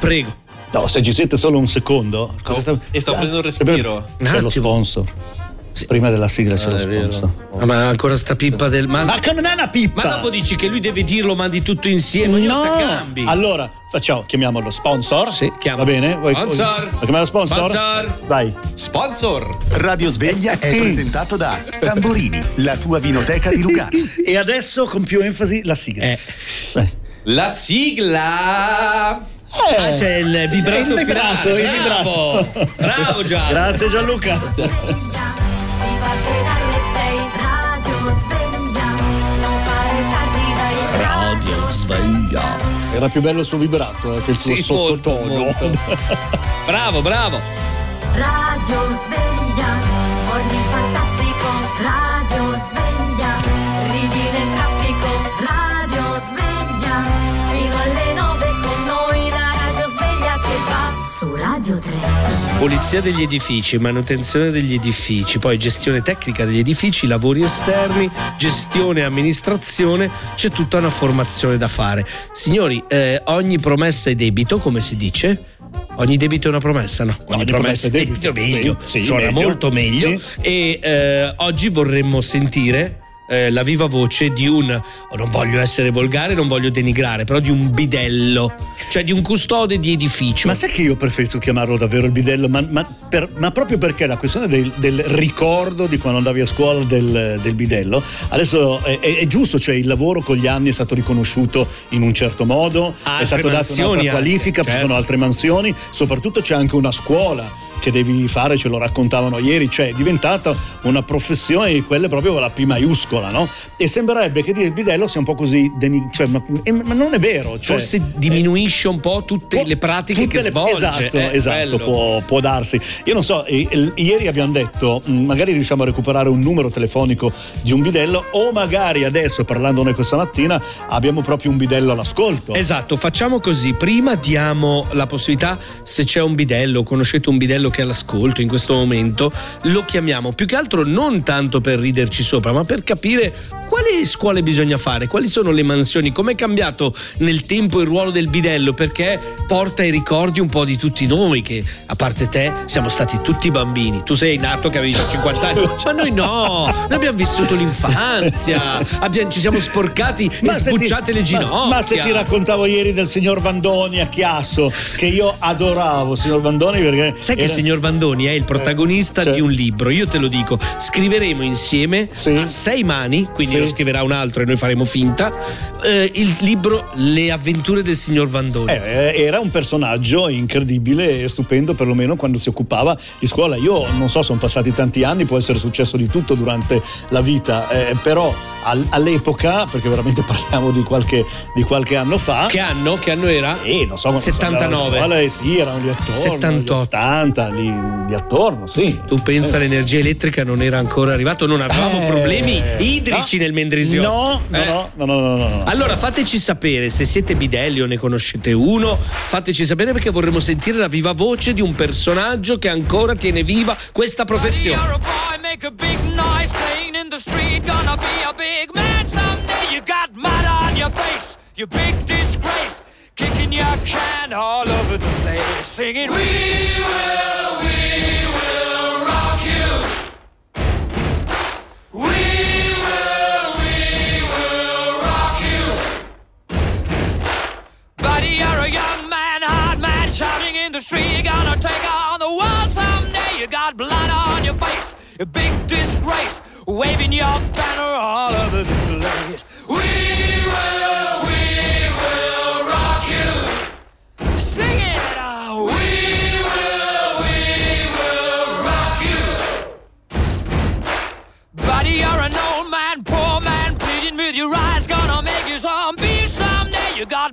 Prego. No, se ci siete solo un secondo. Cosa sta... E sto prendendo un respiro. C'è lo sponsor. Prima della sigla c'è Ah, lo è vero. sponsor. Ah, ma ancora sta pippa del. Ma, Ma che non è una pippa! ma dopo dici che lui deve dirlo, mandi tutto insieme. Ogni No, cambi. allora facciamo, chiamiamolo sponsor. Sì, chiama. Va bene? Vuoi- Sponsor. Vuoi chiamare sponsor? Sponsor. Vai. Sponsor. Radio Sveglia è presentato da Tamborini, la tua vinoteca di Lugano. E adesso con più enfasi la sigla. Eh. La sigla. Eh, Ah, c'è il vibrato il vibrato, il Bravo. vibrato. Bravo. Grazie Gianluca. Dalle sei, radio sveglia, non fare tardi dai radio sveglia. Era più bello il suo vibrato eh, che il suo Sì, molto, sottotono. molto. Bravo, bravo. Radio sveglia, su Radio 3. Pulizia degli edifici, manutenzione degli edifici, poi gestione tecnica degli edifici, lavori esterni, gestione e amministrazione, c'è tutta una formazione da fare. Signori, eh, ogni promessa è debito, come si dice? Ogni debito è una promessa, no? Ogni, promessa è debito, meglio, Sì, sì, suona meglio. molto meglio. Sì. E eh, oggi vorremmo sentire eh, la viva voce di un, oh, non voglio essere volgare, non voglio denigrare, però di un bidello, cioè di un custode di edificio. Ma sai che io preferisco chiamarlo davvero il bidello, ma, ma per- ma proprio perché la questione del, del ricordo di quando andavi a scuola del, del bidello, adesso è, è- è giusto, cioè il lavoro con gli anni è stato riconosciuto in un certo modo, è Altre stato dato un'altra anche, qualifica, ci certo. sono altre mansioni, soprattutto c'è anche una scuola che devi fare, ce lo raccontavano ieri, cioè è diventata una professione di quelle proprio con la P maiuscola, no? E sembrerebbe che dire il bidello sia un po' così, deni- cioè, ma, eh, ma non è vero. Cioè, Forse diminuisce un po' tutte Può- le pratiche tutte che le- svolge. Esatto, eh, esatto, può, può darsi. Io non so, eh, eh, ieri abbiamo detto, mh, magari riusciamo a recuperare un numero telefonico di un bidello o magari adesso, parlandone questa mattina, abbiamo proprio un bidello all'ascolto. Esatto, facciamo così. Prima diamo la possibilità, se c'è un bidello, conoscete un bidello che è all'ascolto in questo momento, lo chiamiamo più che altro non tanto per riderci sopra, ma per capire quali scuole bisogna fare, quali sono le mansioni, com'è cambiato nel tempo il ruolo del bidello, perché porta ai ricordi un po' di tutti noi che, a parte te, siamo stati tutti bambini. Tu sei nato che avevi già 50 anni, ma noi no, noi abbiamo vissuto l'infanzia, abbiamo- ci siamo sporcati e se ti- sbucciate le ma- ginocchia. Ma, se ti raccontavo ieri del signor Vandoni a Chiasso, che io adoravo, signor Vandoni, perché. Sai che era- signor Vandoni è il protagonista cioè- di un libro, io te lo dico, scriveremo insieme Sì. a sei mani, quindi Sì. lo scriverà un altro e noi faremo finta, eh, il libro Le avventure del signor Vandoni. Eh, era un personaggio incredibile e stupendo, perlomeno quando si occupava di scuola. Io non so, sono passati tanti anni, può essere successo di tutto durante la vita, eh, però al- all'epoca, perché veramente parliamo di qualche, di qualche anno fa. Che anno? Che anno era? Eh, non so, quando sono andato a 79. scuola, eh, sì, erano lì attorno. 78. gli 80, lì, lì attorno, sì. Tu pensa l'energia elettrica non era ancora arrivata, non avevamo Eh, problemi idrici no. nel Mendrisiotto. No, no, Eh? no, no, no, no, no, no. Allora fateci sapere se siete bidelli o ne conoscete uno, fateci sapere perché vorremmo sentire la viva voce di un personaggio che ancora tiene viva questa professione. you big disgrace. Kicking your can all over the place, singing, We will, shouting in the street. You're gonna take on the world someday. You got blood on your face, a big disgrace, waving your banner all over the place. We will, we will rock you. Sing it out. We will, we will rock you. Buddy, you're an old man, poor man, pleading with your eyes, gonna make you zombie someday. You got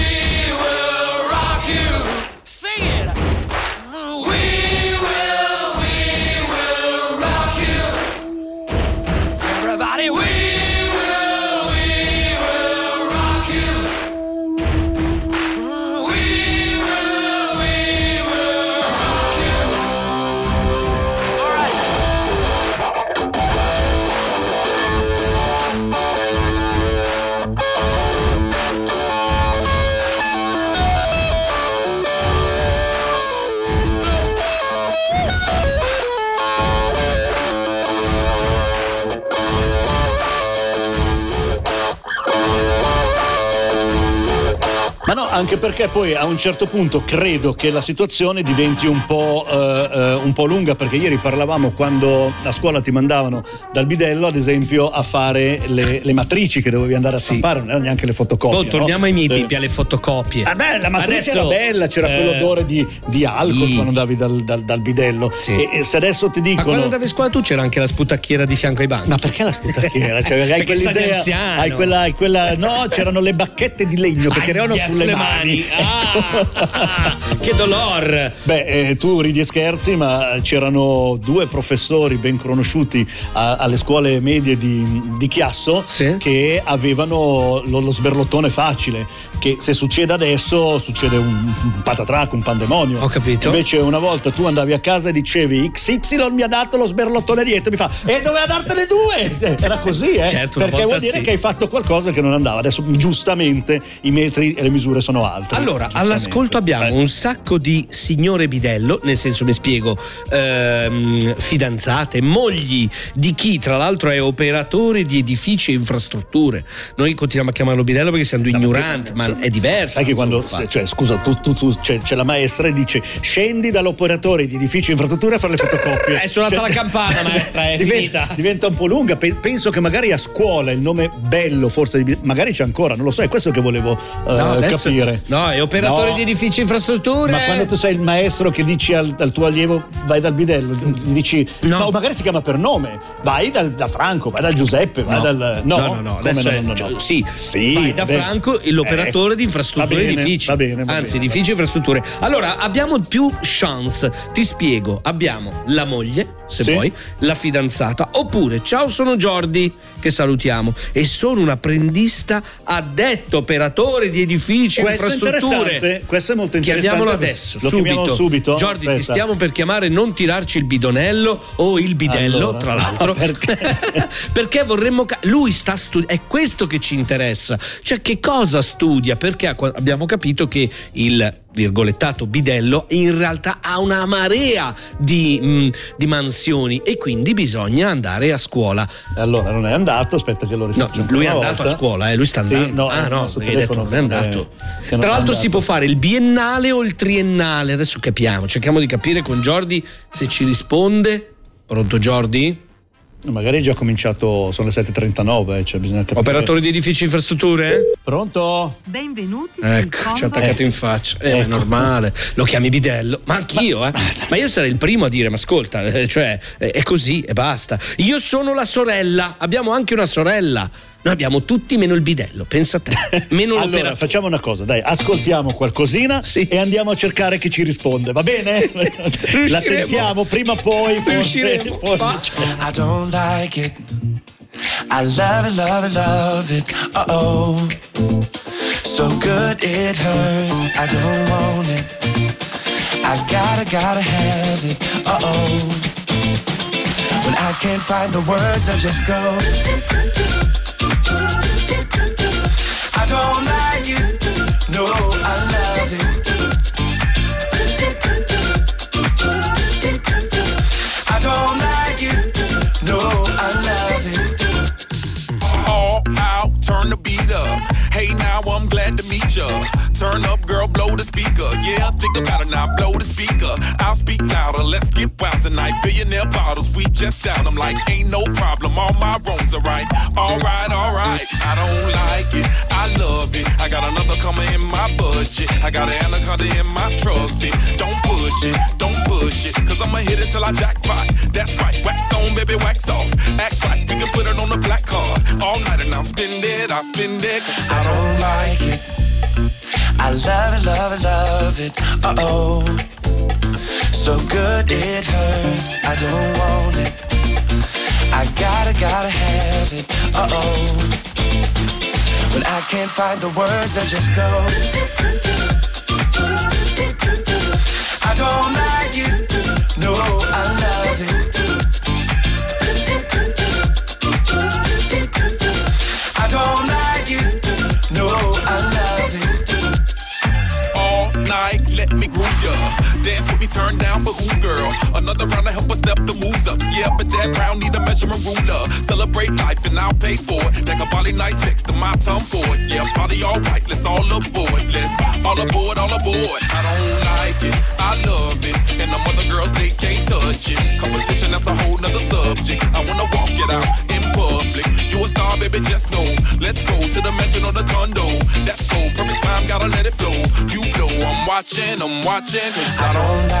anche perché poi a un certo punto credo che la situazione diventi un po', eh, eh, un po' lunga, perché ieri parlavamo quando a scuola ti mandavano dal bidello, ad esempio, a fare le, le matrici che dovevi andare a Sì. stampare, non erano neanche le fotocopie. Boh, torniamo no? ai miei Eh, tempi, alle fotocopie. Ah beh, la matrice Adesso, era bella, c'era eh, quell'odore di, di alcol sì. quando andavi dal, dal- dal bidello. Sì. E, e se adesso ti Ma dicono. quando andavi a scuola tu c'era anche la sputacchiera di fianco ai banchi. Ma perché la sputacchiera? Cioè, hai Perché quell'idea, hai quella, hai quella- No, c'erano le bacchette di legno che ti erano Aia, sulle, mani. Ah, che dolor! Beh, eh, tu ridi e scherzi, ma c'erano due professori ben conosciuti a- alle scuole medie di, di Chiasso Sì. che avevano lo, lo sberlottone facile, che se succede adesso succede un, un patatrac, un pandemonio. Ho capito. Invece una volta tu andavi a casa e dicevi XY mi ha dato lo sberlottone dietro, mi fa e doveva dartene due! Era così, eh? Certo, Perché vuol dire sì. che hai fatto qualcosa che non andava. Adesso giustamente i metri e le misure sono altre. Allora, Giustamente. all'ascolto abbiamo Eh. un sacco di signore bidello, nel senso mi spiego, ehm, fidanzate, mogli di chi tra l'altro è operatore di edifici e infrastrutture. Noi continuiamo a chiamarlo bidello perché siamo due No, ignoranti, ma è diverso. Sai che quando, cioè, scusa, tu, tu- tu- c'è, c'è la maestra e dice scendi dall'operatore di edifici e infrastrutture a fare le fotocopie. È suonata la campana, maestra, è diventa, finita. diventa un po' lunga. Pe- penso che magari a scuola il nome bello, forse, di- magari c'è ancora, non lo so, è questo che volevo eh, No, adesso- capire. No, è operatore No. di edifici e infrastrutture. Ma quando tu sei il maestro che dici al, al tuo allievo vai dal bidello, gli dici No. no, magari si chiama per nome, vai dal- da Franco, vai dal Giuseppe, vai No. dal no, no, no, adesso no, no, no? sì, Sì, vai da vabbè. Franco, l'operatore Eh, di infrastrutture va e bene, edifici. va bene, va Anzi, bene. edifici e infrastrutture. Allora, abbiamo più chance. Ti spiego. Abbiamo la moglie, se Sì. vuoi, la fidanzata, oppure ciao, sono Jordi, che salutiamo, e sono un apprendista addetto operatore di edifici Questo è infrastrutture. questo è molto interessante. Chiamiamolo adesso, Lo subito. subito? Jordi, ti stiamo per chiamare non tirarci il bidonello o il bidello, Allora. tra l'altro. Perché? Perché vorremmo. ca- lui sta studiando. È questo che ci interessa. Cioè, che cosa studia? Perché abbiamo capito che il virgolettato bidello in realtà ha una marea di, mh, di mansioni e quindi bisogna andare a scuola. Allora, non è andato, aspetta che lo No, rifaccio. lui è andato a volta. scuola, eh, lui sta Sì, andando. no, ah, no, hai detto non è andato. Tra è l'altro, si può fare il biennale o il triennale. Adesso capiamo, cerchiamo di capire con Jordi se ci risponde. Pronto, Jordi? Magari è già cominciato, sono le 7.39, eh, cioè bisogna capire. Operatore di edifici e infrastrutture? Pronto? Benvenuti Ecco, ci ha attaccato in faccia. Eh, è Ecco. normale. Lo chiami bidello. Ma anch'io, eh. Ma io sarei il primo a dire: ma ascolta, eh, cioè, è così e basta. Io sono la sorella. Abbiamo anche una sorella. Noi abbiamo tutti meno il bidello, pensa a te. Meno Allora, l'operatore. facciamo una cosa, dai, ascoltiamo qualcosina Sì. e andiamo a cercare chi ci risponde, va bene? La tentiamo prima o poi, forse. Forse. I don't like it. I love it, love it, love it. Uh oh. So good it hurts. I don't want it. I gotta, gotta have it. Uh oh. When I can't find the words, I just go. Don't like Hey, now I'm glad to meet ya. Turn up, girl, blow the speaker. Yeah, think about it now, blow the speaker. I'll speak louder, let's get wild tonight. Billionaire bottles, we just down. I'm like, ain't no problem, all my wrongs are right. Alright, alright, I don't like it, I love it. I got another coming in my budget. I got an anaconda in my trusty. Don't don't push it, cause I'ma hit it till I jackpot. That's right, wax on, baby, wax off. Act right, we can put it on the black card. All night and I'll spend it, I'll spend it, cause I don't like it. I love it, love it, love it. Uh oh. So good it hurts. I don't want it. I gotta, gotta have it. Uh oh. When I can't find the words, I just go. I don't like it. No, I love it. Turn down for who, girl? Another round to help us step the moves up. Yeah, but that round need a measurement ruler. Celebrate life and I'll pay for it. Like a body nice next to my tongue for it. Yeah, party all right, let's all aboard. Let's all aboard, all aboard. I don't like it, I love it. And them other girls, they can't touch it. Competition, that's a whole nother subject. I wanna walk it out in public. You a star, baby, just know. Let's go to the mansion or the condo. That's cool, perfect time, gotta let it flow. You know I'm watching, I'm watching. Cause I don't like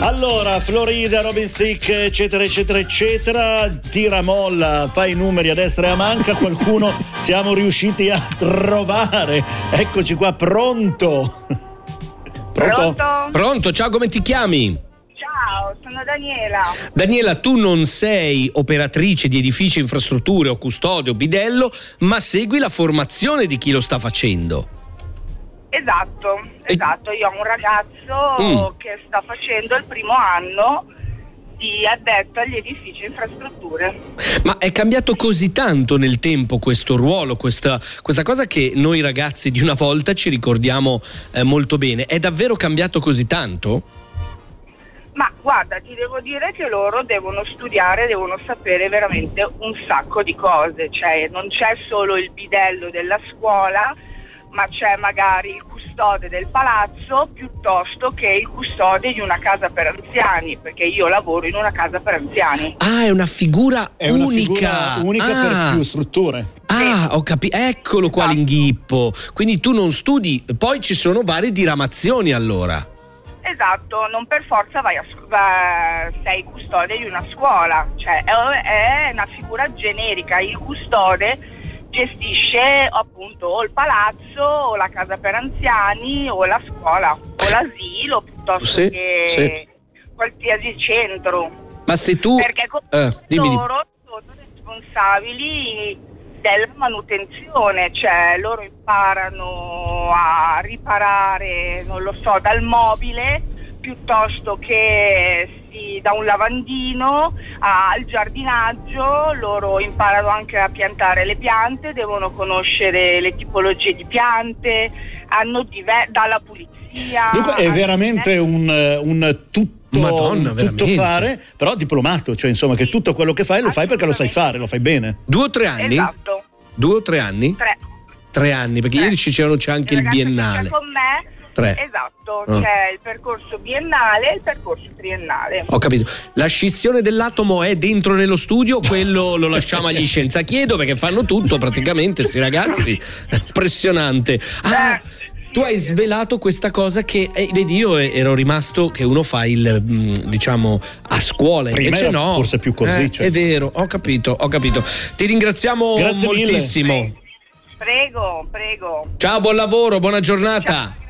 Allora, Florida, Robin Thicke, eccetera, eccetera, eccetera, tira molla, fai i numeri a destra e a manca, qualcuno siamo riusciti a trovare. Eccoci qua, pronto? Pronto? Pronto, ciao, come ti chiami? Ciao, sono Daniela. Daniela, tu non sei operatrice di edifici, infrastrutture o custode o bidello, ma segui la formazione di chi lo sta facendo. Esatto, esatto. Io ho un ragazzo Mm. che sta facendo il primo anno di addetto agli edifici e infrastrutture. Ma è cambiato così tanto nel tempo questo ruolo, questa, questa cosa che noi ragazzi di una volta ci ricordiamo eh, molto bene. È davvero cambiato così tanto? Ma guarda, ti devo dire che loro devono studiare, devono sapere veramente un sacco di cose, cioè non c'è solo il bidello della scuola, ma c'è magari il custode del palazzo piuttosto che il custode di una casa per anziani, perché io lavoro in una casa per anziani. Ah, è una figura È una unica. figura unica ah, per più strutture. Ah, ho capito. Eccolo qua Esatto. l'inghippo. Quindi tu non studi, poi ci sono varie diramazioni allora. Esatto, non per forza vai a scu- va- sei custode di una scuola, cioè è, è una figura generica, il custode gestisce appunto o il palazzo o la casa per anziani o la scuola o l'asilo piuttosto Sì, che sì. qualsiasi centro. Ma se tu... Perché con Eh, dimmi, dimmi. loro sono responsabili della manutenzione, cioè loro imparano a riparare, non lo so, dal mobile piuttosto che si- da un lavandino al giardinaggio, loro imparano anche a piantare le piante, devono conoscere le tipologie di piante, hanno diver- dalla pulizia. Dunque è veramente un, eh, un tutto, Madonna, un tutto veramente. fare, però diplomato, cioè insomma che tutto quello che fai lo fai perché lo sai fare, lo fai bene. Due o tre anni? Esatto, Due o tre anni? tre. Tre anni, perché Tre. ieri c'è anche il che biennale. con me Tre. Esatto, Ah. c'è il percorso biennale e il percorso triennale. Ho capito. La scissione dell'atomo è dentro nello studio, quello lo lasciamo agli scienziati. Chiedo perché fanno tutto praticamente, sti ragazzi. Impressionante. Ah, Eh, sì, tu hai svelato questa cosa che, eh, vedi, io ero rimasto che uno fa il, mm, diciamo, a scuola. Prima Invece era no. forse più così, Eh, cioè. È vero, ho capito, ho capito. Ti ringraziamo Grazie mille. moltissimo. Prego, prego. Ciao, buon lavoro, buona giornata. Grazie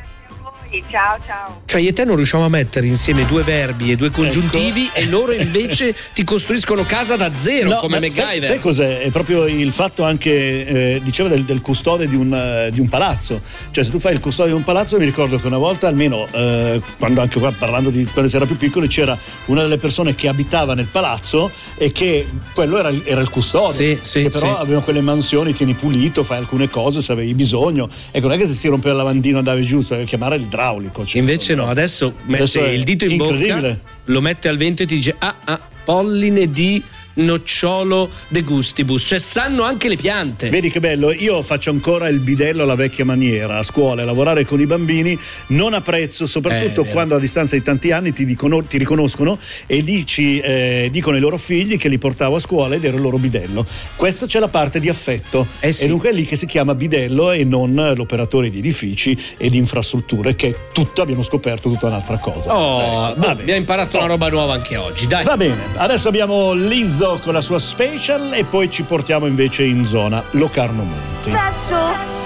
a ciao ciao. Cioè io e te non riusciamo a mettere insieme due verbi e due congiuntivi Ecco. e loro invece ti costruiscono casa da zero No, come ma sai, MacGyver. sai cos'è? È proprio il fatto anche, eh, diceva, del, del custode di un, eh, di un palazzo. Cioè, se tu fai il custode di un palazzo, mi ricordo che una volta, almeno eh, quando anche qua parlando di quando si era più piccoli, c'era una delle persone che abitava nel palazzo e che quello era, il- era il custode. Sì, sì, che però sì. avevano quelle mansioni, tieni pulito, fai alcune cose se avevi bisogno. Ecco, non è che se si rompeva il lavandino andavi giù, devi chiamare l'idraulico. cioè, Invece no, adesso mette Adesso il dito in bocca, lo mette al vento e ti dice ah ah, polline di nocciolo de gustibus, cioè sanno anche le piante. Vedi che bello, io faccio ancora il bidello alla vecchia maniera a scuola, lavorare con i bambini non apprezzo, soprattutto Eh, quando a distanza di tanti anni ti, dicono- ti riconoscono e dici, eh, dicono ai loro figli che li portavo a scuola ed ero il loro bidello. Questo c'è la parte di affetto Eh sì. e dunque è lì che si chiama bidello e non l'operatore di edifici e di infrastrutture che tutto abbiamo scoperto tutta un'altra cosa. Oh, Ecco, boh, abbiamo imparato una roba nuova anche oggi, dai. Va bene, adesso abbiamo Lizzo con la sua special e poi ci portiamo invece in zona Locarno Monti. Woke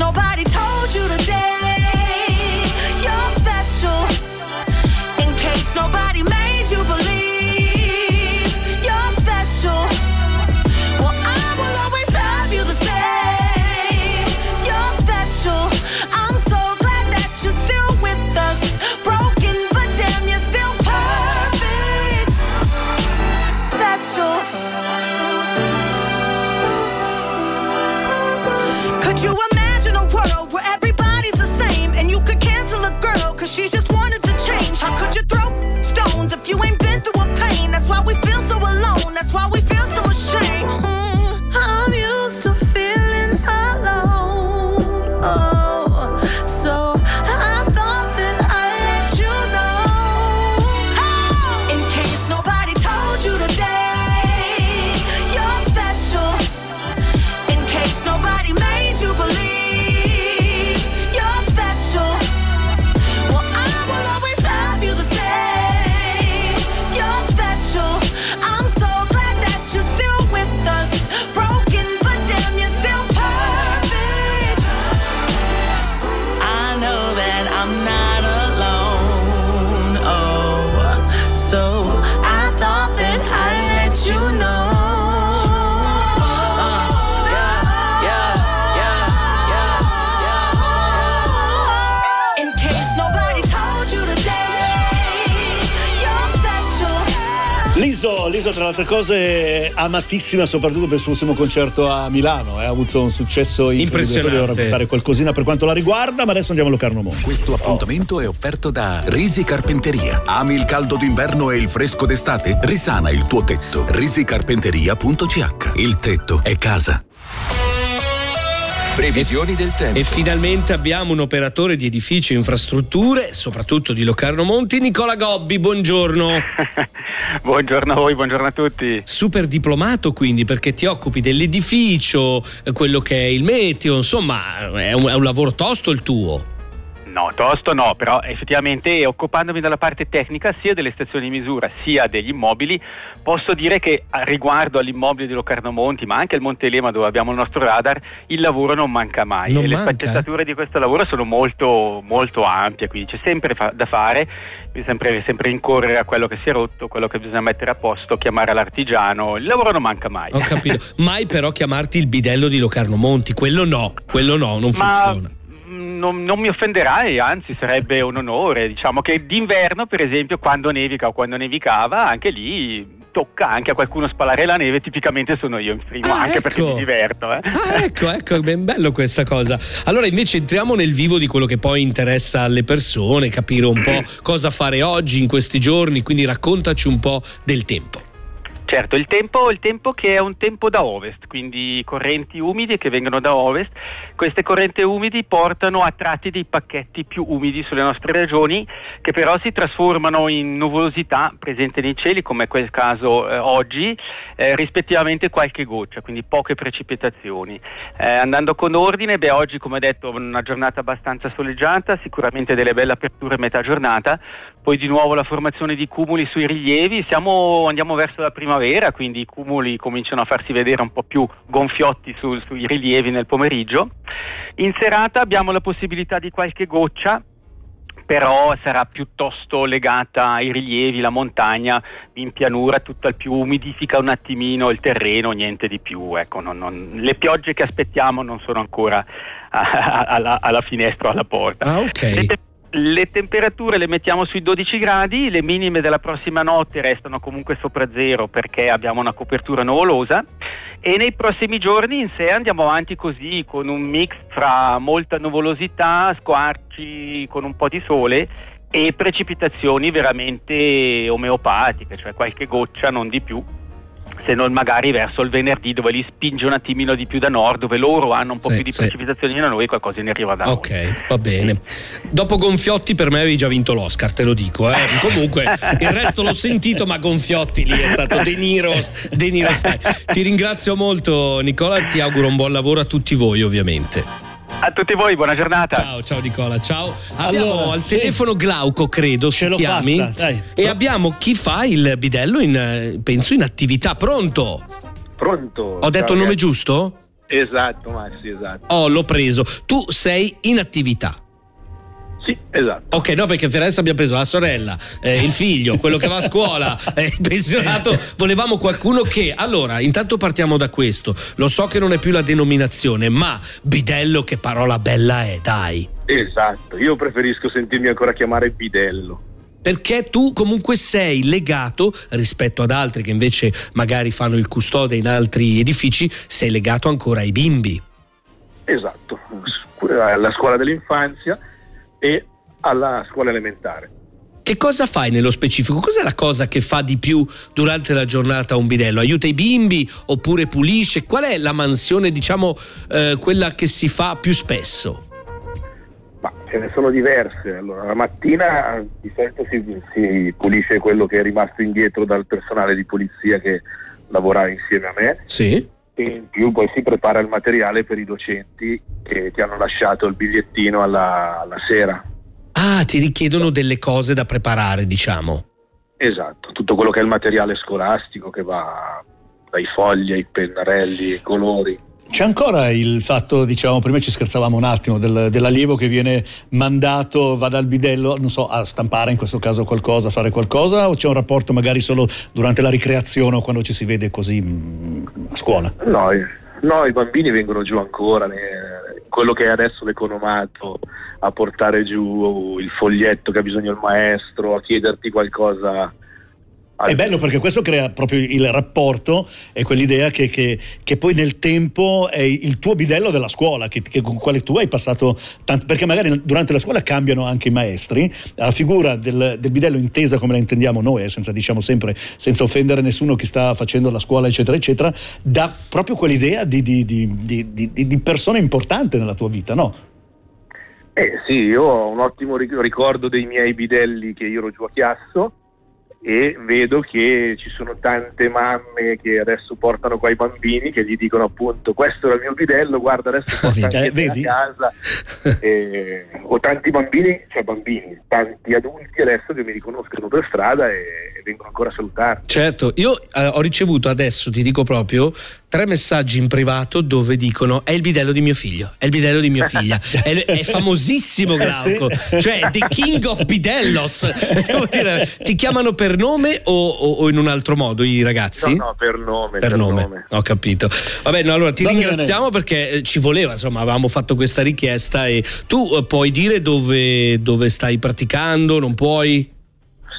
nobody That's why we feel so alone, that's why we feel so ashamed. Liso, tra le altre cose, è amatissima soprattutto per il suo ultimo concerto a Milano. eh, Ha avuto un successo incredibile. Impressionante. Devo raccontare qualcosina per quanto la riguarda, ma adesso andiamo a Locarno Monte. Questo appuntamento è offerto da Risi Carpenteria. Ami il caldo d'inverno e il fresco d'estate? Risana il tuo tetto. risicarpenteria.ch Il tetto è casa. Previsioni del tempo. E finalmente abbiamo un operatore di edifici e infrastrutture, soprattutto di Locarno Monti, Nicola Gobbi, buongiorno. Buongiorno a voi, buongiorno a tutti. Super diplomato quindi perché ti occupi dell'edificio, eh, quello che è il meteo, insomma è un, è un lavoro tosto il tuo. No, tosto no, però effettivamente occupandomi della parte tecnica sia delle stazioni di misura sia degli immobili, posso dire che a- riguardo all'immobile di Locarno Monti, ma anche al Monte Lema dove abbiamo il nostro radar, il lavoro non manca mai Non e le manca? sfaccettature di questo lavoro sono molto, molto ampie, quindi c'è sempre fa- da fare, bisogna sempre, sempre rincorrere a quello che si è rotto, quello che bisogna mettere a posto, chiamare l'artigiano, il lavoro non manca mai. Ho capito. Mai però chiamarti il bidello di Locarno Monti, quello no, quello no, non Ma funziona. Mm, non, non mi offenderai, anzi sarebbe un onore. Diciamo che d'inverno, per esempio, quando nevica o quando nevicava, anche lì tocca anche a qualcuno spalare la neve, tipicamente sono io in primo, Ah, anche perché ecco. mi diverto. eh. Ah, ecco, ecco, è ben bello questa cosa. Allora invece entriamo nel vivo di quello che poi interessa alle persone, capire un po' cosa fare oggi, in questi giorni, quindi raccontaci un po' del tempo. Certo, il tempo, il tempo che è un tempo da ovest, quindi correnti umidi che vengono da ovest. Queste correnti umidi portano a tratti dei pacchetti più umidi sulle nostre regioni che però si trasformano in nuvolosità presente nei cieli, come è quel caso eh, oggi, eh, rispettivamente qualche goccia, quindi poche precipitazioni. Eh, andando con ordine, beh, oggi come detto una giornata abbastanza soleggiata, sicuramente delle belle aperture a metà giornata, poi di nuovo la formazione di cumuli sui rilievi, siamo, andiamo verso la primavera, quindi i cumuli cominciano a farsi vedere un po' più gonfiotti sul- sui rilievi nel pomeriggio. In serata abbiamo la possibilità di qualche goccia, però sarà piuttosto legata ai rilievi, la montagna in pianura, tutto al più umidifica un attimino il terreno, niente di più. Ecco, non- non- le piogge che aspettiamo non sono ancora alla, alla finestra o alla porta. Ah, ok. Le, te- le temperature le mettiamo sui 12 gradi, le minime della prossima notte restano comunque sopra zero perché abbiamo una copertura nuvolosa e nei prossimi giorni in sé andiamo avanti così con un mix fra molta nuvolosità, squarci con un po' di sole e precipitazioni veramente omeopatiche, cioè qualche goccia, non di più. Se non magari verso il venerdì dove li spinge un attimino di più da nord, dove loro hanno un po' Sì, più di sì. precipitazioni da noi, qualcosa ne arriva da noi. Ok, va bene. Dopo Gonfiotti per me avevi già vinto l'Oscar, te lo dico. eh. Comunque il resto l'ho sentito, ma Gonfiotti lì è stato De Niro, De Niro. Ti ringrazio molto Nicola ti auguro un buon lavoro a tutti voi ovviamente. A tutti voi, buona giornata. Ciao, ciao Nicola, ciao. Abbiamo Allora, al sì. telefono Glauco, credo, Ce si chiami. fatta, dai. E abbiamo chi fa il bidello in, eh, penso, in attività. Pronto? Pronto? Ho detto il nome ragazzi. giusto? Esatto, Massi, esatto. Oh, l'ho preso. Tu sei in attività. Sì, esatto. Ok, no, perché per adesso abbiamo preso la sorella, eh, il figlio, quello che va a scuola, è pensionato. Volevamo qualcuno che. Allora, intanto partiamo da questo. Lo so che non è più la denominazione, ma bidello, che parola bella è, dai. Esatto, io preferisco sentirmi ancora chiamare bidello. Perché tu comunque sei legato rispetto ad altri che invece magari fanno il custode in altri edifici, sei legato ancora ai bimbi. Esatto, alla scuola dell'infanzia e alla scuola elementare. Che cosa fai nello specifico? Cos'è la cosa che fa di più durante la giornata un bidello? Aiuta i bimbi oppure pulisce? Qual è la mansione, diciamo, eh, quella che si fa più spesso? Ma ce ne sono diverse. Allora, la mattina di solito si, si pulisce quello che è rimasto indietro dal personale di polizia che lavora insieme a me. Sì. E in più poi si prepara il materiale per i docenti che ti hanno lasciato il bigliettino alla, alla sera. Ah, ti richiedono delle cose da preparare, diciamo. Esatto, tutto quello che è il materiale scolastico che va dai fogli ai pennarelli, ai colori. C'è ancora il fatto, diciamo, prima ci scherzavamo un attimo, del- dell'allievo che viene mandato, va dal bidello, non so, a stampare in questo caso qualcosa, a fare qualcosa, o c'è un rapporto magari solo durante la ricreazione o quando ci si vede così mm, a scuola? No, no, i bambini vengono giù ancora, quello che è adesso l'economato, a portare giù il foglietto che ha bisogno il maestro, a chiederti qualcosa. È bello perché questo crea proprio il rapporto e quell'idea che, che- che poi nel tempo è il tuo bidello della scuola, che, che- con quale tu hai passato tanto, perché magari durante la scuola cambiano anche i maestri, la figura del, del bidello intesa come la intendiamo noi, eh, senza diciamo sempre, senza offendere nessuno che sta facendo la scuola eccetera eccetera, dà proprio quell'idea di, di- di- di- persona importante nella tua vita, no? Eh sì, io ho un ottimo ric- ricordo dei miei bidelli che io ero giù a Chiasso e vedo che ci sono tante mamme che adesso portano qua i bambini che gli dicono appunto questo era il mio bidello, guarda adesso porta Vedi, anche eh, vedi? a casa. E- o tanti bambini, cioè bambini, tanti adulti adesso che mi riconoscono per strada e, e vengono ancora a salutarmi. Certo, io eh, ho ricevuto adesso, ti dico proprio, tre messaggi in privato dove dicono è il bidello di mio figlio, è il bidello di mia figlia, è, è famosissimo Eh, Glauco, sì. cioè The King of Bidellos, Devo dire, ti chiamano per nome o, o- o in un altro modo i ragazzi? No, no, per nome. Per nome. ho capito. Vabbè, no, allora ti Va bene. ringraziamo perché eh, ci voleva, insomma, avevamo fatto questa richiesta e tu eh, puoi dire dove, dove stai praticando, non puoi?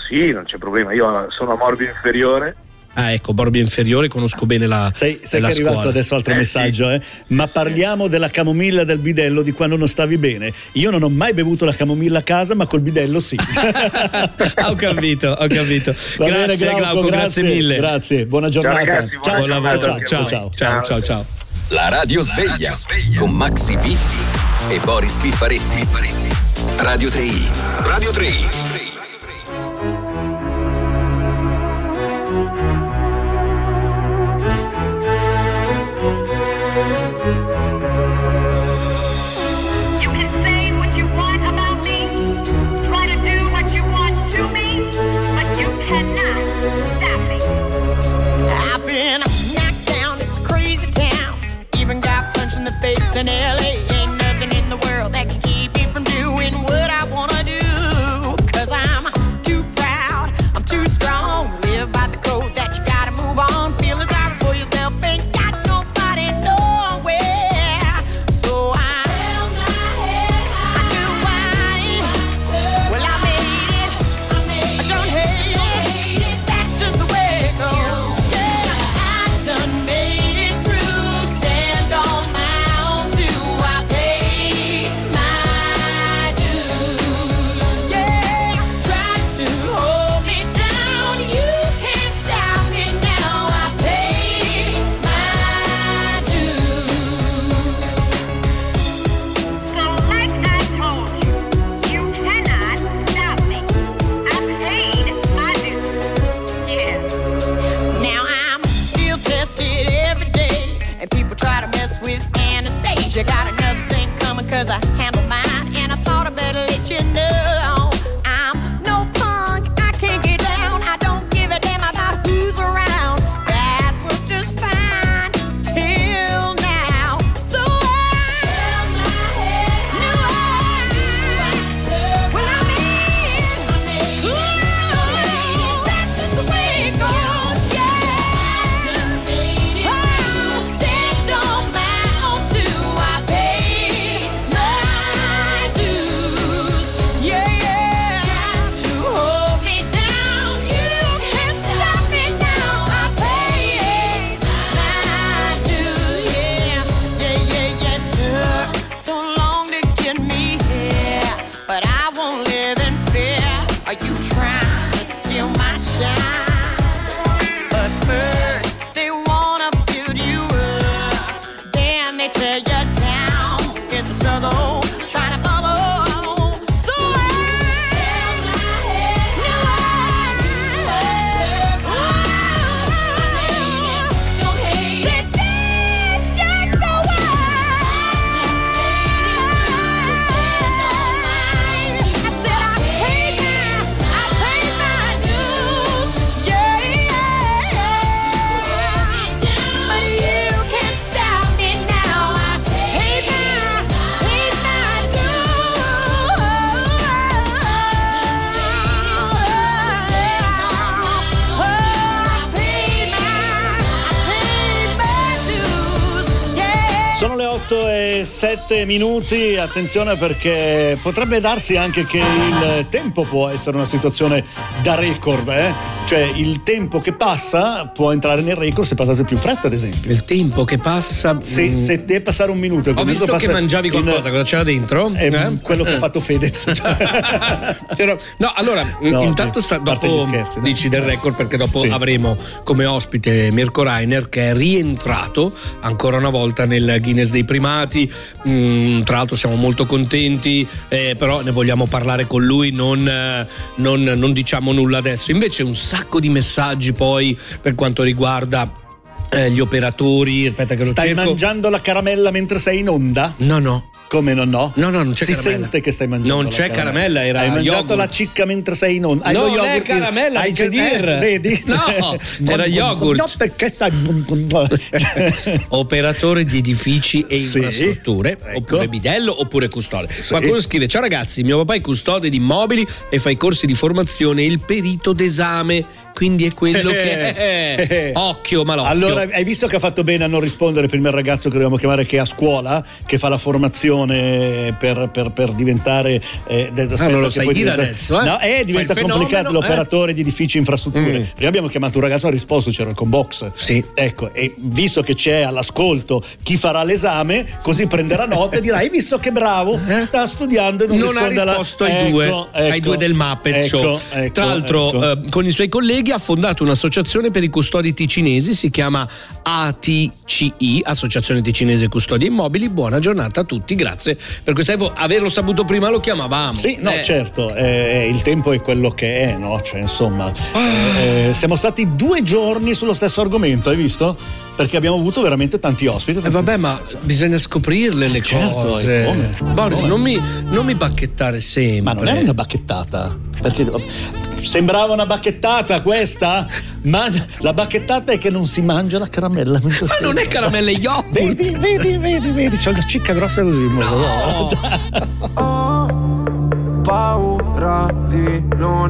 Sì, non c'è problema, io sono a Morbio Inferiore. Ah, ecco, Borbia Inferiore, conosco bene la, Sai, sai la che è arrivato scuola. adesso altro Eh, messaggio, eh? ma parliamo della camomilla del bidello di quando non stavi bene. Io non ho mai bevuto la camomilla a casa, ma col bidello sì. ho capito, ho capito. Va bene, grazie Glauco, grazie, mille. Grazie, buona giornata. ragazzi, buona Buon lavoro, giornata ciao, anche a ciao, ciao, ciao, Ciao. ciao. La radio sveglia con Maxi Bitti e Boris Piffaretti. Radio 3i. Radio 3i. 7 minuti, attenzione perché potrebbe darsi anche che il tempo può essere una situazione da record, eh? Cioè il tempo che passa può entrare nel record se passasse più in fretta, ad esempio. Il tempo che passa. Sì, mm, se deve passare un minuto. Ho visto che mangiavi in- qualcosa, cosa c'era dentro? È Eh? quello che ha fatto Fedez. Però- no, allora, No, intanto ok, sta, dopo scherzi, dici del record perché dopo Sì. avremo come ospite Mirko Reiner che è rientrato ancora una volta nel Guinness dei primati. Mm, tra l'altro siamo molto contenti, eh, però ne vogliamo parlare con lui, non, eh, non- non diciamo nulla adesso. Invece un sacco di messaggi poi per quanto riguarda eh, gli operatori. Aspetta che lo Stai cerco. mangiando la caramella mentre sei in onda? No, no. Come non no? No, no, non c'è si caramella. sente che stai mangiando. Non c'è caramella, era Hai mangiato yogurt. la cicca mentre sei in onda. Hai No, lo non è caramella, hai dice eh, dir. Vedi? No, era yogurt. No, perché stai. operatore di edifici e Sì, infrastrutture, ecco. oppure bidello, oppure custode. Qualcuno scrive: Ciao ragazzi, mio papà è custode di immobili e fa i corsi di formazione, il perito d'esame. Quindi è quello che è. Occhio, malocchio. Allora, hai visto che ha fatto bene a non rispondere prima il ragazzo che dobbiamo chiamare che è a scuola, che fa la formazione per, per- per diventare. Eh, aspetta, Ah, non lo sai dire diventa- adesso, eh? No, eh, diventa fenomeno, complicato eh? l'operatore di edifici e infrastrutture. Mm. Perché abbiamo chiamato un ragazzo, ha risposto, c'era il combox. Sì. Ecco, e visto che c'è all'ascolto chi farà l'esame, così prenderà nota e dirà: Hai visto che bravo? Sta studiando e non, Eh? non ha risponde alla- risposto ai, Ecco, due, ai ecco, due del Muppet ecco, Show. ecco, Tra l'altro, ecco. eh, con i suoi colleghi ha fondato un'associazione per i custodi ticinesi, si chiama ATCI, Associazione Ticinese Custodi Immobili. Buona giornata a tutti, grazie per questo. Averlo saputo prima lo chiamavamo. Sì, no, Eh, certo, eh, il tempo è quello che è, no? Cioè, insomma, eh, siamo stati due giorni sullo stesso argomento, hai visto? Perché abbiamo avuto veramente tanti ospiti. Eh, vabbè, ma bisogna scoprirle le Certo, cose. e come? Boris, Come? non mi, non mi bacchettare sempre. Ma non è una bacchettata. Perché sembrava una bacchettata questa, ma la bacchettata è che non si mangia la caramella. Ma non è caramella e yogurt. Vedi, vedi, vedi, vedi, c'è una cicca grossa così. paura di non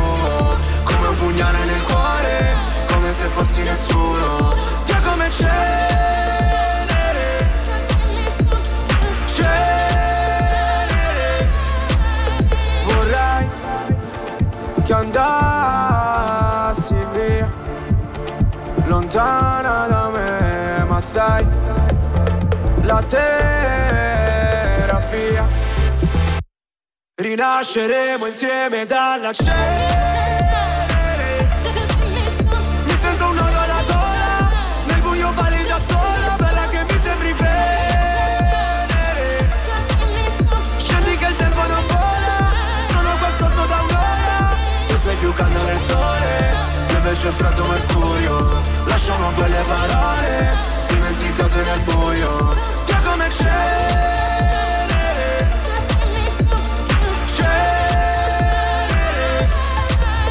pugnale nel cuore Come se fossi nessuno Via come cenere. Cenere Vorrei che andassi via Lontana da me Ma sai La terapia. Rinasceremo insieme dalla cenere sole Io invece freddo mercurio. Lasciamo quelle parole Dimenticate nel buio Via come cenere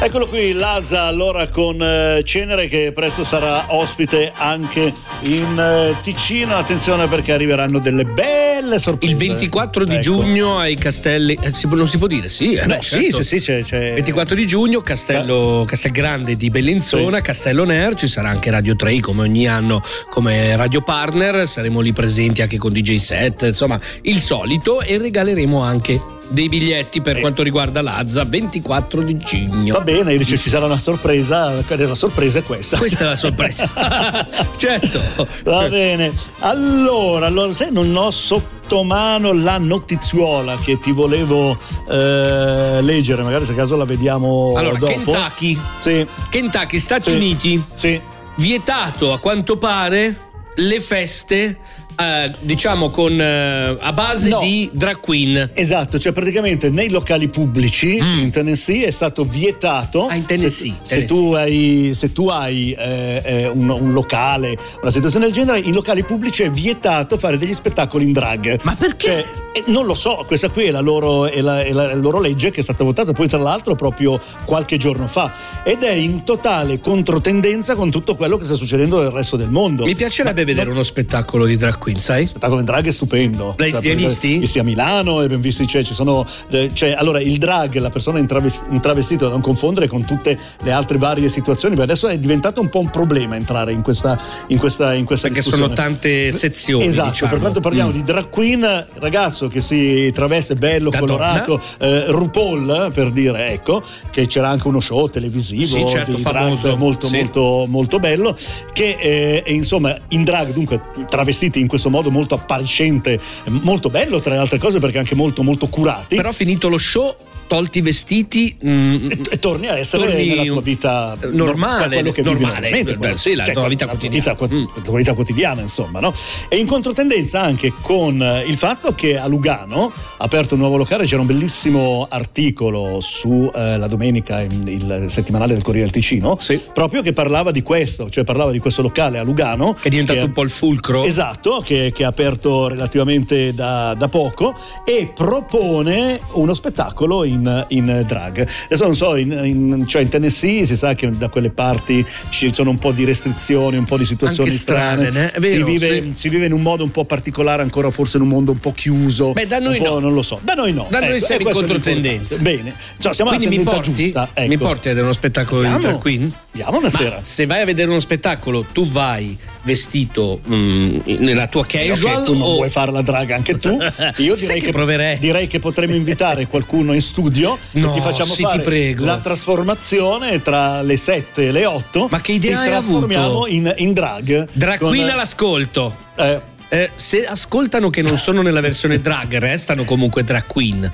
Eccolo qui, Lazza allora con eh, Cenere che presto sarà ospite anche in eh, Ticino. Attenzione perché arriveranno delle belle sorprese. Il 24 di Ecco. giugno ai Castelli. eh, si non si può dire, sì. eh, No, beh, sì, certo. sì, sì, c'è, c'è- 24 di giugno, Castello, Castelgrande di Bellinzona, Castello Ner, ci sarà anche Radio 3 come ogni anno come radio partner, saremo lì presenti anche con DJ set, insomma il solito e regaleremo anche dei biglietti per quanto riguarda Lazza 24 di giugno. Va bene, dice ci sarà una sorpresa, la sorpresa è questa. Questa è la sorpresa. certo. Va bene. Allora, allora, sai, non ho sotto mano la notizuola che ti volevo eh, leggere, magari se caso la vediamo Allora, dopo. Kentucky. Sì. Kentucky, Stati Sì. Uniti. Sì. Vietato a quanto pare le feste, eh, diciamo, con eh, a base No. di drag queen. Esatto, cioè praticamente nei locali pubblici in Tennessee è stato vietato. Mm. Ah, in Tennessee, Se, se Tennessee. tu hai, se tu hai eh, eh, un, un locale, una situazione del genere, in locali pubblici è vietato fare degli spettacoli in drag. Ma perché? non lo so, questa qui è la, loro, è la- è la- è la loro legge che è stata votata poi tra l'altro proprio qualche giorno fa ed è in totale controtendenza con tutto quello che sta succedendo nel resto del mondo. Mi piacerebbe vedere uno spettacolo di drag queen, sai? spettacolo in drag è stupendo. L'hai- Cioè, visti? Visti a Milano, abbiamo visti, cioè, ci sono. eh, cioè, allora, il drag, la persona intraves- intravestita, da non confondere con tutte le altre varie situazioni, perché adesso è diventato un po' un problema entrare in questa, in questa, in questa Perché discussione. sono tante sezioni. Esatto, diciamo. per quanto parliamo Mm. di drag queen, ragazzo che si traveste bello, Da colorato, eh, RuPaul per dire, ecco, che c'era anche uno show televisivo Sì, certo, di drag molto, sì. molto, molto bello, che eh, insomma in drag, dunque travestiti in questo modo molto appariscente, molto bello tra le altre cose perché anche molto, molto curati. Però finito lo show, tolti i vestiti, mm, e torni a essere torni nella tua vita eh, normale, che normale, normalmente, beh, sì, la cioè, tua vita quotidiana. Mm. la tua vita quotidiana, insomma, no? E in controtendenza anche con eh, il fatto che a Lugano ha aperto un nuovo locale, c'era un bellissimo articolo su eh, la domenica, il settimanale del Corriere del Ticino, proprio che parlava di questo, cioè parlava di questo locale a Lugano. Che è diventato un po' il fulcro. Esatto, che, che ha aperto relativamente da, da poco e propone uno spettacolo in, in drag. Adesso non so, in, in- cioè in Tennessee si sa che da quelle parti ci sono un po' di restrizioni, un po' di situazioni Anche strane? È vero, si, vive, sì. si vive in un modo un po' particolare, ancora forse in un mondo un po' chiuso. Beh, da noi no. Non lo so. Da noi no. Da noi Ecco, siamo in controtendenza. Bene, Cioè, siamo alla Quindi mi tendenza porti, giusta. Ecco. mi porti a vedere uno spettacolo Andiamo. di drag queen? Andiamo una Ma sera. Se vai a vedere uno spettacolo, tu vai vestito mm, nella tua casual Ok, tu non o vuoi fare la draga anche tu. Io direi che che, proverei. direi che potremmo invitare qualcuno in studio No, e ti facciamo sì, ti fare prego. la trasformazione tra le 7 e le 8. Ma che idea ti hai trasformiamo avuto? in, in drag. Drag con- queen all'ascolto. Eh, Eh, se ascoltano che non sono nella versione drag, restano comunque drag queen.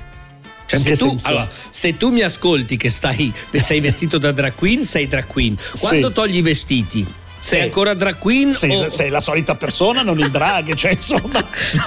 Cioè, se tu, allora, se tu mi ascolti che stai, sei vestito da drag queen, sei drag queen. Quando Sì. togli i vestiti, sei ancora drag queen? sei, o- sei la solita persona, non il drag, cioè insomma.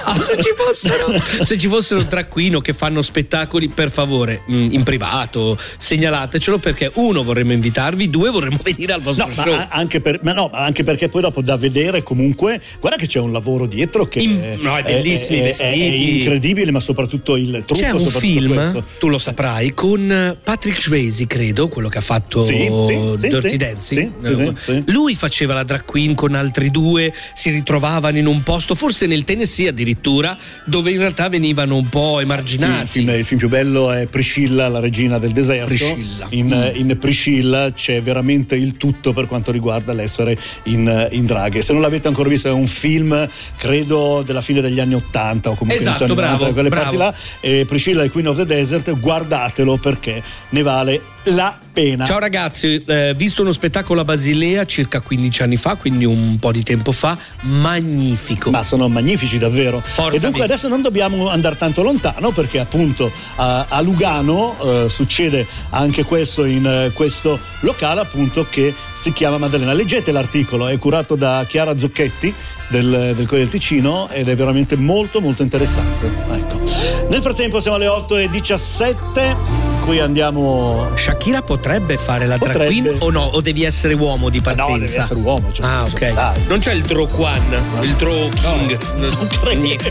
No, se ci fossero, se ci fossero drag queen o che fanno spettacoli, per favore, mh, in privato, segnalatecelo perché uno vorremmo invitarvi, due vorremmo venire al vostro No, ma, show. a- anche per- ma no, ma anche perché poi dopo da vedere comunque, guarda che c'è un lavoro dietro che In- no, è bellissimi è- è- vestiti. è incredibile, ma soprattutto il trucco. C'è un film, questo. tu lo saprai, con Patrick Swayze, credo, quello che ha fatto Sì, sì, Dirty sì. Dancing. Sì, sì, sì, sì. Lui faceva la drag queen con altri due, si ritrovavano in un posto, forse nel Tennessee addirittura, dove in realtà venivano un po' Sì, il, emarginati. film, il film più bello è Priscilla, la regina del deserto. Priscilla. In, Mm. in Priscilla c'è veramente il tutto per quanto riguarda l'essere in, in drag. Se non l'avete ancora visto, è un film, credo, della fine degli anni 80 o comunque Esatto, anni 90, bravo, quelle bravo. parti là. E Priscilla e Queen of the Desert, guardatelo perché ne vale la pena. Ciao ragazzi, eh, visto uno spettacolo a Basilea circa 15 anni fa, quindi un po' di tempo fa, magnifico. Ma sono magnifici davvero. Portami. E dunque adesso non dobbiamo andare tanto lontano perché appunto a, a Lugano eh, succede anche questo in eh, questo locale appunto che si chiama Maddalena. Leggete l'articolo, è curato da Chiara Zocchetti del, del Corriere del Ticino ed è veramente molto molto interessante. Ecco. Nel frattempo siamo alle 8.17, qui andiamo... Shakira potrebbe fare la drag Potrebbe. queen o no? O devi essere uomo di No, partenza? deve essere uomo. Cioè, Ah, ok. dai. Non c'è il Draw Quan, il Draw King. non credo. Niente.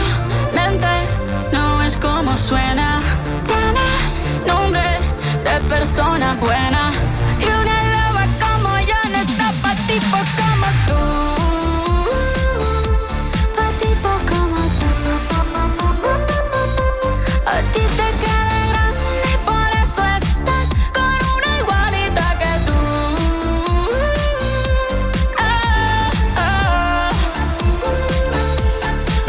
suena. Tiene nombre de persona buena.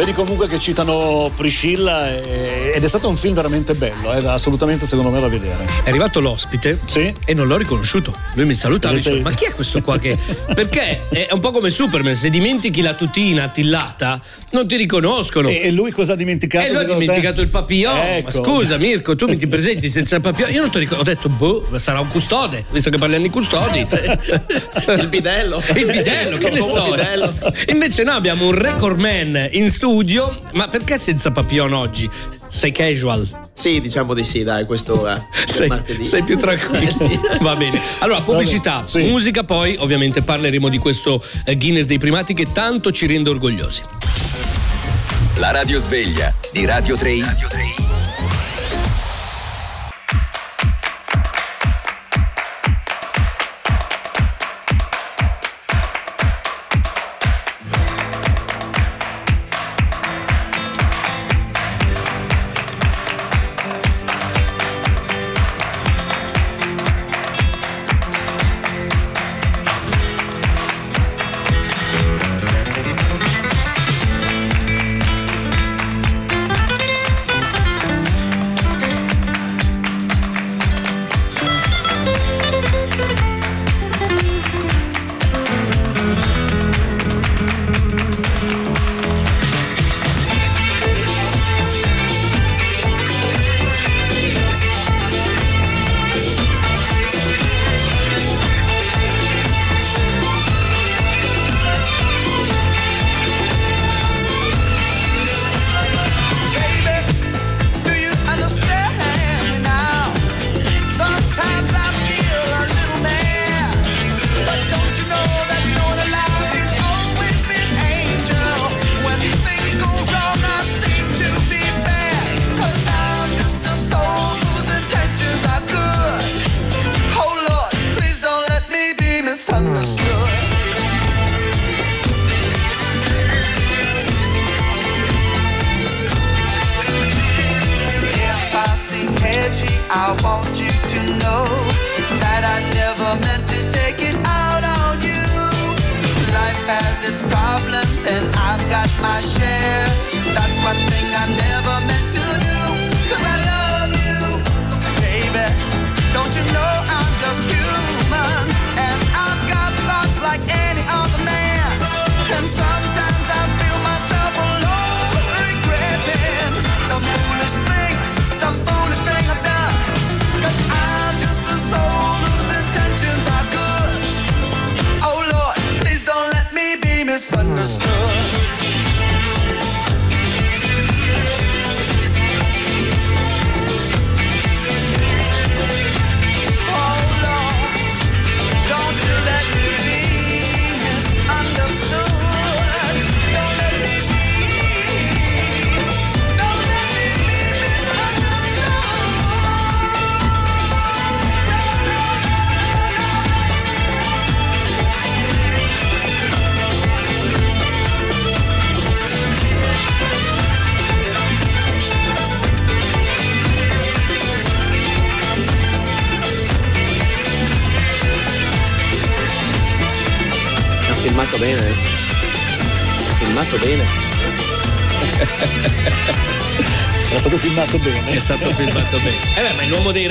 Vedi comunque che citano Priscilla e- ed è stato un film veramente bello, eh, assolutamente secondo me da vedere. È arrivato l'ospite e non l'ho riconosciuto. Lui mi salutava e diceva: sei- Ma chi è questo qua che. Perché è un po' come Superman, se dimentichi la tutina attillata, non ti riconoscono. E, e lui cosa ha dimenticato? E lui ha secondo te? dimenticato il papillon. Ecco. Ma scusa, Mirko, tu mi ti presenti senza il papillon? Io non ti ricordo. Ho detto, boh, sarà un custode, visto che parliamo di custodi. Il bidello. Il bidello, che ne so. bidello. Invece noi abbiamo un record man in studio studio, ma perché senza Papillon oggi? Sei casual? Sì, diciamo di sì, dai, quest'ora. Sei, sei più tranquillo. Eh, sì. Va bene. Allora, pubblicità, Vabbè, sì. musica, poi ovviamente parleremo di questo eh, Guinness dei primati che tanto ci rende orgogliosi. La radio sveglia di Radio 3. Radio 3.